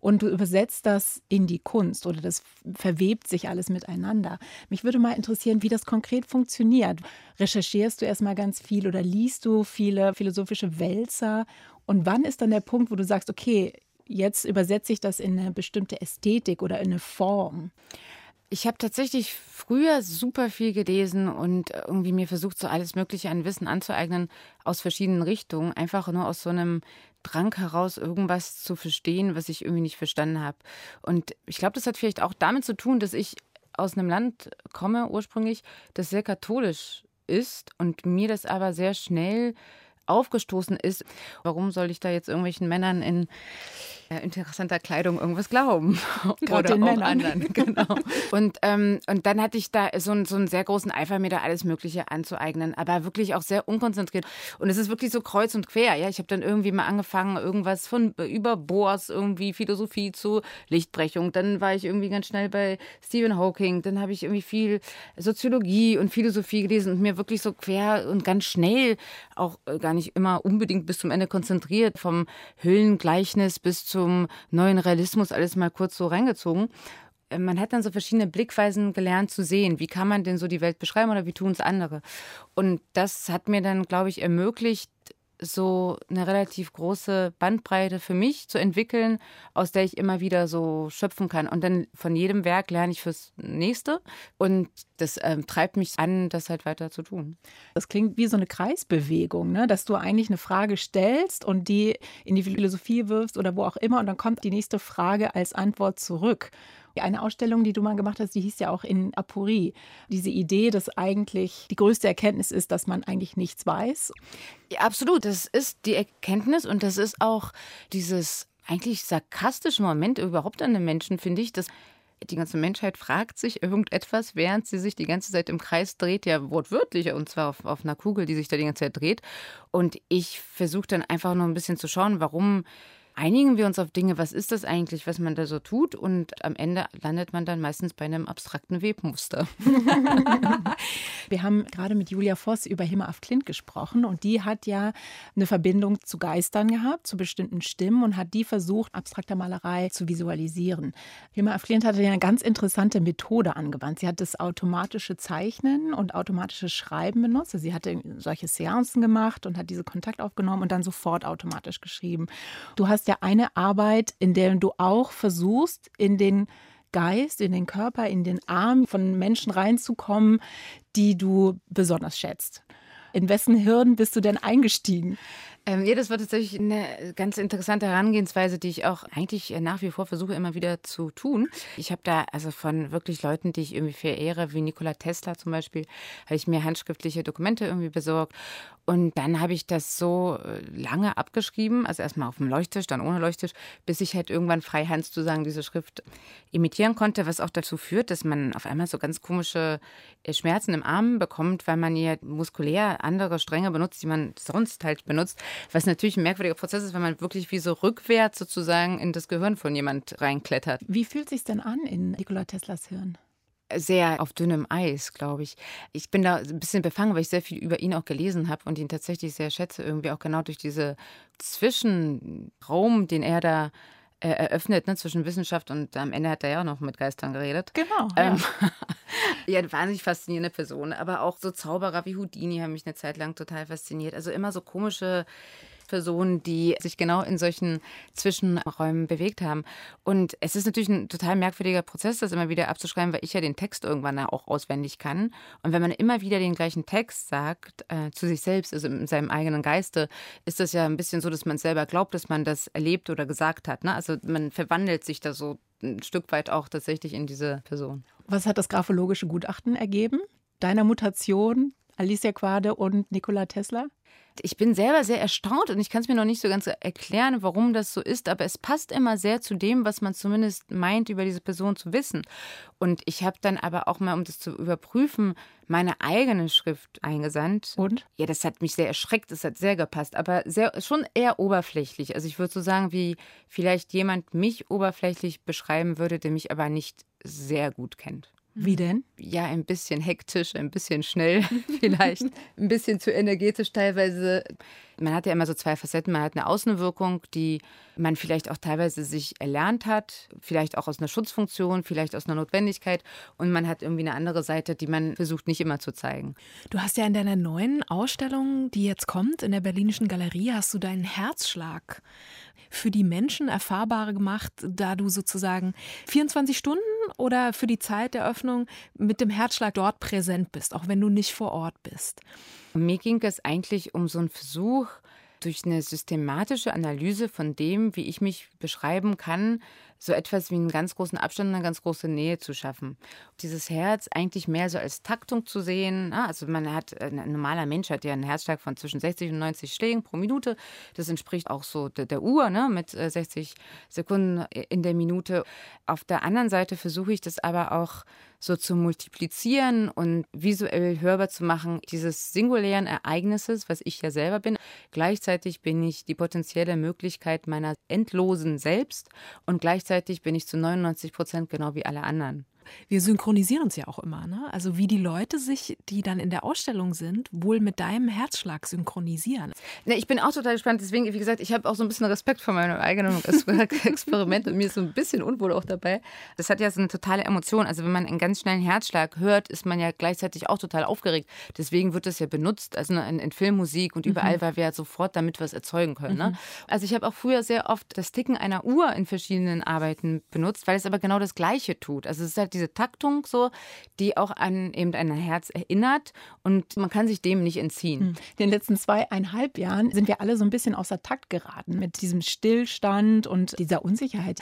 und du übersetzt das in die Kunst oder das verwebt sich alles miteinander. Mich würde mal interessieren, wie das konkret funktioniert. Recherchierst du erstmal ganz viel oder liest du viele philosophische Wälzer und wann ist dann der Punkt, wo du sagst, okay, jetzt übersetze ich das in eine bestimmte Ästhetik oder in eine Form? Ich habe tatsächlich früher super viel gelesen und irgendwie mir versucht, so alles Mögliche an Wissen anzueignen aus verschiedenen Richtungen, einfach nur aus so einem Drang heraus, irgendwas zu verstehen, was ich irgendwie nicht verstanden habe. Und ich glaube, das hat vielleicht auch damit zu tun, dass ich aus einem Land komme ursprünglich, das sehr katholisch ist und mir das aber sehr schnell aufgestoßen ist. Warum soll ich da jetzt irgendwelchen Männern in ja, interessanter Kleidung irgendwas glauben. Gerade den Männern. anderen, genau. Und, ähm, und dann hatte ich da so, so einen sehr großen Eifer, mir da alles Mögliche anzueignen, aber wirklich auch sehr unkonzentriert. Und es ist wirklich so kreuz und quer. Ja, ich habe dann irgendwie mal angefangen, irgendwas von über Bohrs, irgendwie Philosophie zu Lichtbrechung. Dann war ich irgendwie ganz schnell bei Stephen Hawking. Dann habe ich irgendwie viel Soziologie und Philosophie gelesen und mir wirklich so quer und ganz schnell, auch äh, gar nicht immer unbedingt bis zum Ende konzentriert, vom Höhlengleichnis bis zum neuen Realismus alles mal kurz so reingezogen äh, man hat dann so verschiedene Blickweisen gelernt zu sehen. Wie kann man denn so die Welt beschreiben oder wie tun es andere? Und das hat mir dann, glaube ich, ermöglicht, so eine relativ große Bandbreite für mich zu entwickeln, aus der ich immer wieder so schöpfen kann. Und dann von jedem Werk lerne ich fürs nächste. Und das ähm, treibt mich an, das halt weiter zu tun. Das klingt wie so eine Kreisbewegung, ne? dass du eigentlich eine Frage stellst und die in die Philosophie wirfst oder wo auch immer. Und dann kommt die nächste Frage als Antwort zurück. Eine Ausstellung, die du mal gemacht hast, die hieß ja auch in Apurie. Diese Idee, dass eigentlich die größte Erkenntnis ist, dass man eigentlich nichts weiß. Ja, absolut. Das ist die Erkenntnis und das ist auch dieses eigentlich sarkastische Moment überhaupt an den Menschen, finde ich, dass die ganze Menschheit fragt sich irgendetwas, während sie sich die ganze Zeit im Kreis dreht, ja wortwörtlich, und zwar auf, auf einer Kugel, die sich da die ganze Zeit dreht. Und ich versuche dann einfach nur ein bisschen zu schauen, warum einigen wir uns auf Dinge, was ist das eigentlich, was man da so tut und am Ende landet man dann meistens bei einem abstrakten Webmuster. wir haben gerade mit Julia Voss über Himma af Klint gesprochen und die hat ja eine Verbindung zu Geistern gehabt, zu bestimmten Stimmen und hat die versucht, abstrakter Malerei zu visualisieren. Himma af Klint hatte ja eine ganz interessante Methode angewandt. Sie hat das automatische Zeichnen und automatische Schreiben benutzt. Also sie hatte solche Seancen gemacht und hat diese Kontakt aufgenommen und dann sofort automatisch geschrieben. Du hast ja eine Arbeit, in der du auch versuchst, in den Geist, in den Körper, in den Arm von Menschen reinzukommen, die du besonders schätzt. In wessen Hirn bist du denn eingestiegen? Ähm, ja, das war tatsächlich eine ganz interessante Herangehensweise, die ich auch eigentlich nach wie vor versuche immer wieder zu tun. Ich habe da also von wirklich Leuten, die ich irgendwie verehre, wie Nikola Tesla zum Beispiel, habe ich mir handschriftliche Dokumente irgendwie besorgt. Und dann habe ich das so äh, lange abgeschrieben, also erstmal auf dem Leuchttisch, dann ohne Leuchttisch, bis ich halt irgendwann freihand sozusagen diese Schrift imitieren konnte, was auch dazu führt, dass man auf einmal so ganz komische äh, Schmerzen im Arm bekommt, weil man ja muskulär andere Stränge benutzt, die man sonst halt benutzt. Was natürlich ein merkwürdiger Prozess ist, wenn man wirklich wie so rückwärts sozusagen in das Gehirn von jemand reinklettert. Wie fühlt sich denn an in Nikola Teslas Hirn? sehr auf dünnem Eis, glaube ich. Ich bin da ein bisschen befangen, weil ich sehr viel über ihn auch gelesen habe und ihn tatsächlich sehr schätze, irgendwie auch genau durch diese Zwischenraum, den er da äh, eröffnet, ne, zwischen Wissenschaft und am Ende hat er ja auch noch mit Geistern geredet. Genau. Ähm, ja. ja, eine wahnsinnig faszinierende Person. Aber auch so Zauberer wie Houdini haben mich eine Zeit lang total fasziniert. Also immer so komische Personen, die sich genau in solchen Zwischenräumen bewegt haben. Und es ist natürlich ein total merkwürdiger Prozess, das immer wieder abzuschreiben, weil ich ja den Text irgendwann auch auswendig kann. Und wenn man immer wieder den gleichen Text sagt äh, zu sich selbst, also in seinem eigenen Geiste, ist das ja ein bisschen so, dass man selber glaubt, dass man das erlebt oder gesagt hat. Ne? Also man verwandelt sich da so ein Stück weit auch tatsächlich in diese Person. Was hat das graphologische Gutachten ergeben? Deiner Mutation, Alicia Quade und Nikola Tesla? ich bin selber sehr erstaunt und ich kann es mir noch nicht so ganz erklären, warum das so ist, aber es passt immer sehr zu dem, was man zumindest meint, über diese Person zu wissen. Und ich habe dann aber auch mal, um das zu überprüfen, meine eigene Schrift eingesandt. Und? Ja, das hat mich sehr erschreckt, das hat sehr gepasst, aber sehr, schon eher oberflächlich. Also ich würde so sagen, wie vielleicht jemand mich oberflächlich beschreiben würde, der mich aber nicht sehr gut kennt. Wie denn? Ja, ein bisschen hektisch, ein bisschen schnell vielleicht, ein bisschen zu energetisch teilweise. Man hat ja immer so zwei Facetten. Man hat eine Außenwirkung, die man vielleicht auch teilweise sich erlernt hat, vielleicht auch aus einer Schutzfunktion, vielleicht aus einer Notwendigkeit. Und man hat irgendwie eine andere Seite, die man versucht nicht immer zu zeigen. Du hast ja in deiner neuen Ausstellung, die jetzt kommt, in der Berlinischen Galerie, hast du deinen Herzschlag für die Menschen erfahrbar gemacht, da du sozusagen 24 Stunden oder für die Zeit der Öffnung mit dem Herzschlag dort präsent bist, auch wenn du nicht vor Ort bist? Mir ging es eigentlich um so einen Versuch, durch eine systematische Analyse von dem, wie ich mich beschreiben kann, so etwas wie einen ganz großen Abstand und eine ganz große Nähe zu schaffen. Dieses Herz eigentlich mehr so als Taktung zu sehen. Ne? Also man hat, äh, ein normaler Mensch hat ja einen Herzschlag von zwischen 60 und 90 Schlägen pro Minute. Das entspricht auch so der, der Uhr ne? mit 60 äh, Sekunden in der Minute. Auf der anderen Seite versuche ich das aber auch so zu multiplizieren und visuell hörbar zu machen, dieses singulären Ereignisses, was ich ja selber bin. Gleichzeitig bin ich die potenzielle Möglichkeit meiner endlosen Selbst und gleichzeitig bin ich zu 99 Prozent genau wie alle anderen wir synchronisieren uns ja auch immer. Ne? Also wie die Leute sich, die dann in der Ausstellung sind, wohl mit deinem Herzschlag synchronisieren. Ne, ich bin auch total gespannt. Deswegen, wie gesagt, ich habe auch so ein bisschen Respekt vor meinem eigenen Experiment und mir ist so ein bisschen unwohl auch dabei. Das hat ja so eine totale Emotion. Also wenn man einen ganz schnellen Herzschlag hört, ist man ja gleichzeitig auch total aufgeregt. Deswegen wird das ja benutzt, also in, in Filmmusik und überall, mhm. weil wir ja sofort damit was erzeugen können. Ne? Mhm. Ne? Also ich habe auch früher sehr oft das Ticken einer Uhr in verschiedenen Arbeiten benutzt, weil es aber genau das Gleiche tut. Also es ist halt diese Taktung so, die auch an eben ein Herz erinnert und man kann sich dem nicht entziehen. Hm. In den letzten zweieinhalb Jahren sind wir alle so ein bisschen außer Takt geraten mit diesem Stillstand und dieser Unsicherheit.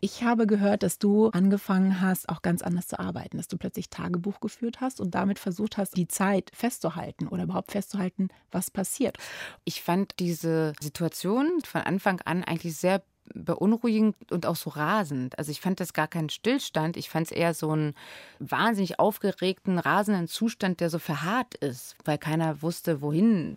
Ich habe gehört, dass du angefangen hast, auch ganz anders zu arbeiten, dass du plötzlich Tagebuch geführt hast und damit versucht hast, die Zeit festzuhalten oder überhaupt festzuhalten, was passiert. Ich fand diese Situation von Anfang an eigentlich sehr beunruhigend und auch so rasend. Also ich fand das gar keinen Stillstand. Ich fand es eher so einen wahnsinnig aufgeregten, rasenden Zustand, der so verharrt ist, weil keiner wusste, wohin.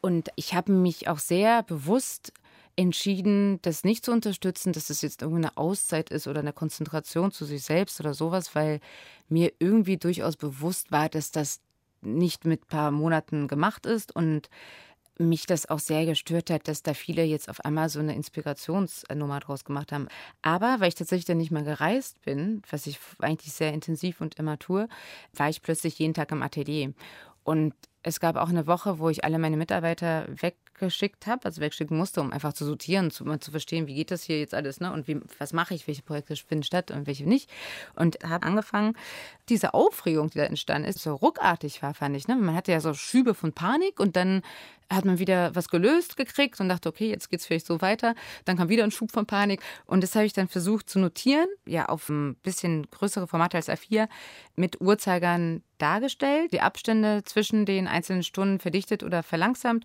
Und ich habe mich auch sehr bewusst entschieden, das nicht zu unterstützen, dass es jetzt irgendwie eine Auszeit ist oder eine Konzentration zu sich selbst oder sowas, weil mir irgendwie durchaus bewusst war, dass das nicht mit ein paar Monaten gemacht ist und mich das auch sehr gestört hat, dass da viele jetzt auf einmal so eine Inspirationsnummer draus gemacht haben. Aber weil ich tatsächlich dann nicht mehr gereist bin, was ich eigentlich sehr intensiv und immer tue, war ich plötzlich jeden Tag im Atelier. Und es gab auch eine Woche, wo ich alle meine Mitarbeiter weggeschickt habe, also wegschicken musste, um einfach zu sortieren, zu, zu verstehen, wie geht das hier jetzt alles, ne? Und wie, was mache ich, welche Projekte finden statt und welche nicht. Und habe angefangen, diese Aufregung, die da entstanden ist, so ruckartig war, fand ich. Ne? Man hatte ja so Schübe von Panik und dann hat man wieder was gelöst gekriegt und dachte, okay, jetzt geht es vielleicht so weiter. Dann kam wieder ein Schub von Panik. Und das habe ich dann versucht zu notieren, ja, auf ein bisschen größere Formate als A4, mit Uhrzeigern dargestellt, die Abstände zwischen den einzelnen Stunden verdichtet oder verlangsamt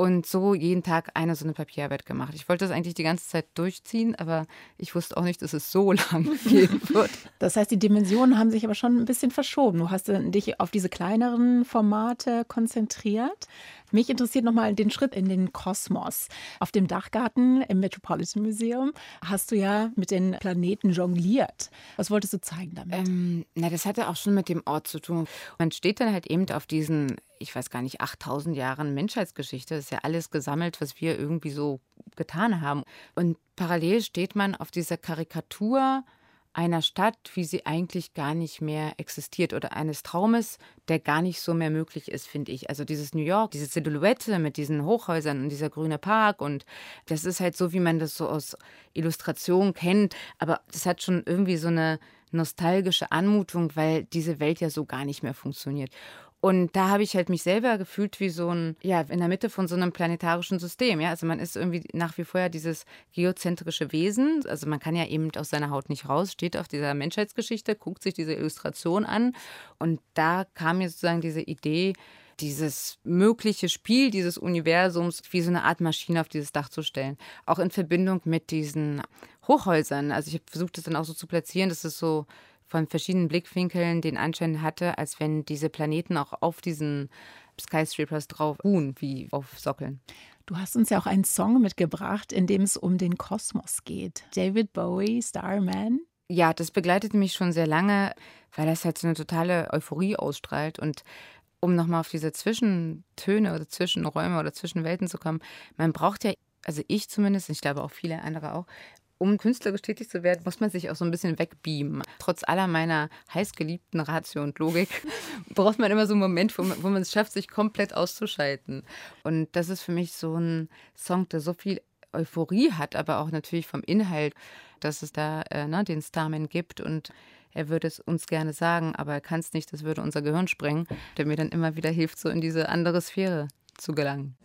und so jeden Tag eine so eine Papierarbeit gemacht. Ich wollte das eigentlich die ganze Zeit durchziehen, aber ich wusste auch nicht, dass es so lang gehen wird. Das heißt, die Dimensionen haben sich aber schon ein bisschen verschoben. Du hast dich auf diese kleineren Formate konzentriert. Mich interessiert nochmal den Schritt in den Kosmos. Auf dem Dachgarten im Metropolitan Museum hast du ja mit den Planeten jongliert. Was wolltest du zeigen damit? Ähm, na, das hatte auch schon mit dem Ort zu tun. Man steht dann halt eben auf diesen ich weiß gar nicht, 8000 Jahren Menschheitsgeschichte. Das ist ja alles gesammelt, was wir irgendwie so getan haben. Und parallel steht man auf dieser Karikatur einer Stadt, wie sie eigentlich gar nicht mehr existiert oder eines Traumes, der gar nicht so mehr möglich ist, finde ich. Also dieses New York, diese Silhouette mit diesen Hochhäusern und dieser grüne Park und das ist halt so, wie man das so aus Illustration kennt, aber das hat schon irgendwie so eine nostalgische Anmutung, weil diese Welt ja so gar nicht mehr funktioniert. Und da habe ich halt mich selber gefühlt wie so ein, ja, in der Mitte von so einem planetarischen System. Ja, also man ist irgendwie nach wie vor ja dieses geozentrische Wesen. Also man kann ja eben aus seiner Haut nicht raus, steht auf dieser Menschheitsgeschichte, guckt sich diese Illustration an. Und da kam mir sozusagen diese Idee, dieses mögliche Spiel dieses Universums wie so eine Art Maschine auf dieses Dach zu stellen. Auch in Verbindung mit diesen Hochhäusern. Also ich habe versucht, das dann auch so zu platzieren, dass es so von verschiedenen Blickwinkeln den Anschein hatte, als wenn diese Planeten auch auf diesen Skyscrapers drauf ruhen, wie auf Sockeln. Du hast uns ja auch einen Song mitgebracht, in dem es um den Kosmos geht. David Bowie, Starman. Ja, das begleitet mich schon sehr lange, weil das halt so eine totale Euphorie ausstrahlt. Und um nochmal auf diese Zwischentöne oder Zwischenräume oder Zwischenwelten zu kommen, man braucht ja also ich zumindest, ich glaube auch viele andere auch, um künstlerisch tätig zu werden, muss man sich auch so ein bisschen wegbeamen. Trotz aller meiner heißgeliebten Ratio und Logik braucht man immer so einen Moment, wo man, wo man es schafft, sich komplett auszuschalten. Und das ist für mich so ein Song, der so viel Euphorie hat, aber auch natürlich vom Inhalt, dass es da äh, ne, den Starman gibt und er würde es uns gerne sagen, aber er kann es nicht, das würde unser Gehirn sprengen, der mir dann immer wieder hilft, so in diese andere Sphäre zu gelangen.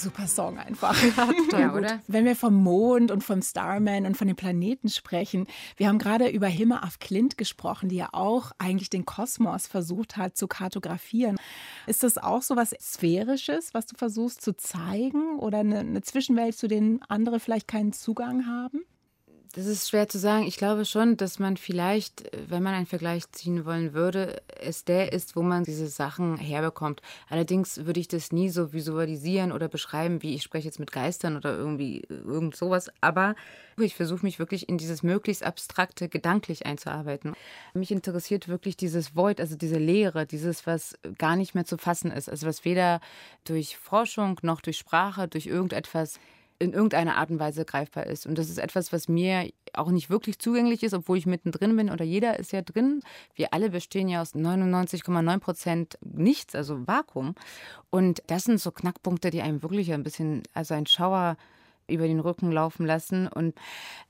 Super Song einfach. Ja, oder? Wenn wir vom Mond und vom Starman und von den Planeten sprechen, wir haben gerade über Hilma af Klint gesprochen, die ja auch eigentlich den Kosmos versucht hat zu kartografieren. Ist das auch so was Sphärisches, was du versuchst zu zeigen oder eine, eine Zwischenwelt, zu denen andere vielleicht keinen Zugang haben? Das ist schwer zu sagen. Ich glaube schon, dass man vielleicht, wenn man einen Vergleich ziehen wollen würde, es der ist, wo man diese Sachen herbekommt. Allerdings würde ich das nie so visualisieren oder beschreiben, wie ich spreche jetzt mit Geistern oder irgendwie irgend sowas. Aber ich versuche mich wirklich in dieses möglichst abstrakte gedanklich einzuarbeiten. Mich interessiert wirklich dieses Void, also diese Leere, dieses, was gar nicht mehr zu fassen ist. Also was weder durch Forschung noch durch Sprache, durch irgendetwas in irgendeiner Art und Weise greifbar ist. Und das ist etwas, was mir auch nicht wirklich zugänglich ist, obwohl ich mittendrin bin oder jeder ist ja drin. Wir alle bestehen ja aus 99,9 Prozent nichts, also Vakuum. Und das sind so Knackpunkte, die einem wirklich ein bisschen, also ein Schauer über den Rücken laufen lassen. Und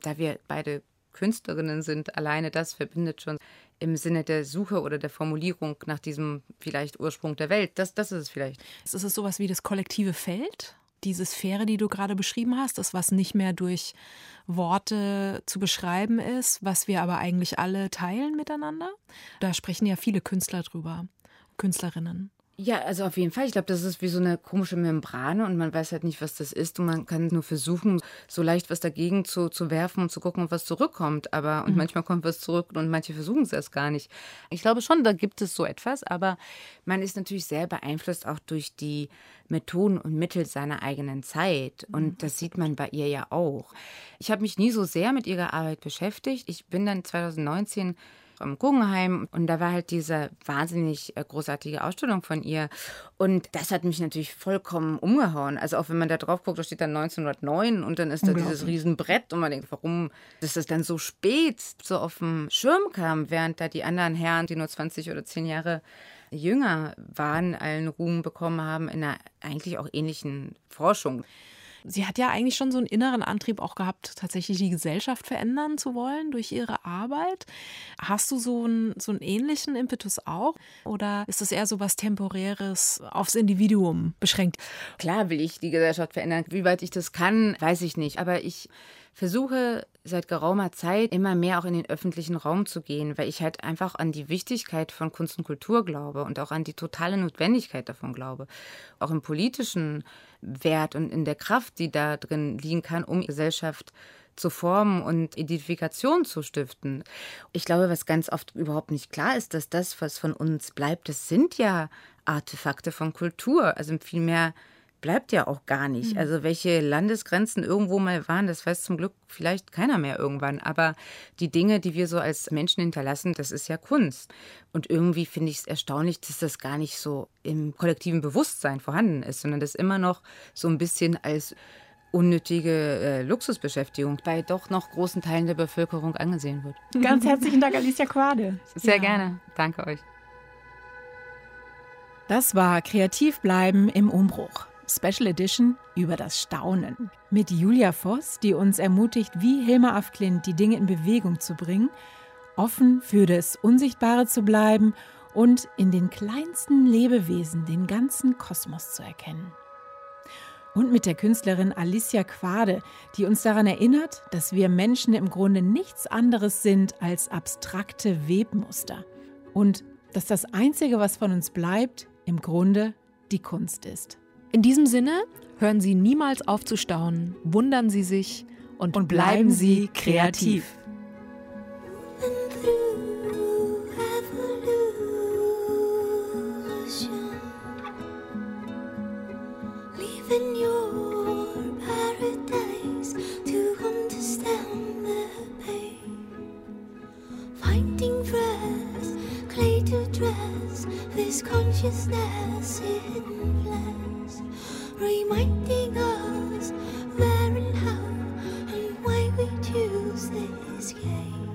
da wir beide Künstlerinnen sind, alleine das verbindet schon im Sinne der Suche oder der Formulierung nach diesem vielleicht Ursprung der Welt. Das, das ist es vielleicht. Ist es sowas wie das kollektive Feld? Diese Sphäre, die du gerade beschrieben hast, das, was nicht mehr durch Worte zu beschreiben ist, was wir aber eigentlich alle teilen miteinander? Da sprechen ja viele Künstler drüber, Künstlerinnen. Ja, also auf jeden Fall. Ich glaube, das ist wie so eine komische Membrane und man weiß halt nicht, was das ist. Und man kann nur versuchen, so leicht was dagegen zu, zu werfen und zu gucken, was zurückkommt. Aber und manchmal kommt was zurück und manche versuchen es erst gar nicht. Ich glaube schon, da gibt es so etwas, aber man ist natürlich sehr beeinflusst auch durch die Methoden und Mittel seiner eigenen Zeit. Und das sieht man bei ihr ja auch. Ich habe mich nie so sehr mit ihrer Arbeit beschäftigt. Ich bin dann 2019 im Guggenheim und da war halt diese wahnsinnig äh, großartige Ausstellung von ihr und das hat mich natürlich vollkommen umgehauen. Also auch wenn man da drauf guckt, da steht dann 1909 und dann ist da dieses Riesenbrett und man denkt, warum dass das dann so spät so auf dem Schirm kam, während da die anderen Herren, die nur 20 oder 10 Jahre jünger waren, allen Ruhm bekommen haben in einer eigentlich auch ähnlichen Forschung. Sie hat ja eigentlich schon so einen inneren Antrieb auch gehabt, tatsächlich die Gesellschaft verändern zu wollen durch ihre Arbeit. Hast du so einen, so einen ähnlichen Impetus auch? Oder ist es eher so was Temporäres aufs Individuum beschränkt? Klar will ich die Gesellschaft verändern. Wie weit ich das kann, weiß ich nicht. Aber ich versuche seit geraumer Zeit immer mehr auch in den öffentlichen Raum zu gehen, weil ich halt einfach an die Wichtigkeit von Kunst und Kultur glaube und auch an die totale Notwendigkeit davon glaube. Auch im politischen Wert und in der Kraft, die da drin liegen kann, um Gesellschaft zu formen und Identifikation zu stiften. Ich glaube, was ganz oft überhaupt nicht klar ist, dass das, was von uns bleibt, das sind ja Artefakte von Kultur. Also vielmehr bleibt ja auch gar nicht. Also welche Landesgrenzen irgendwo mal waren, das weiß zum Glück vielleicht keiner mehr irgendwann. Aber die Dinge, die wir so als Menschen hinterlassen, das ist ja Kunst. Und irgendwie finde ich es erstaunlich, dass das gar nicht so im kollektiven Bewusstsein vorhanden ist, sondern das immer noch so ein bisschen als unnötige äh, Luxusbeschäftigung bei doch noch großen Teilen der Bevölkerung angesehen wird. Ganz herzlichen Dank, Alicia Quade. Sehr Ja. gerne. Danke euch. Das war Kreativ bleiben im Umbruch. Special Edition über das Staunen. Mit Julia Voss, die uns ermutigt, wie Hilma af Klint die Dinge in Bewegung zu bringen, offen für das Unsichtbare zu bleiben und in den kleinsten Lebewesen den ganzen Kosmos zu erkennen. Und mit der Künstlerin Alicia Quade, die uns daran erinnert, dass wir Menschen im Grunde nichts anderes sind als abstrakte Webmuster. Und dass das Einzige, was von uns bleibt, im Grunde die Kunst ist. In diesem Sinne, hören Sie niemals auf zu staunen, wundern Sie sich und, Und bleiben Sie kreativ. Leaving your paradise to understand reminding us where and how and why we choose this game.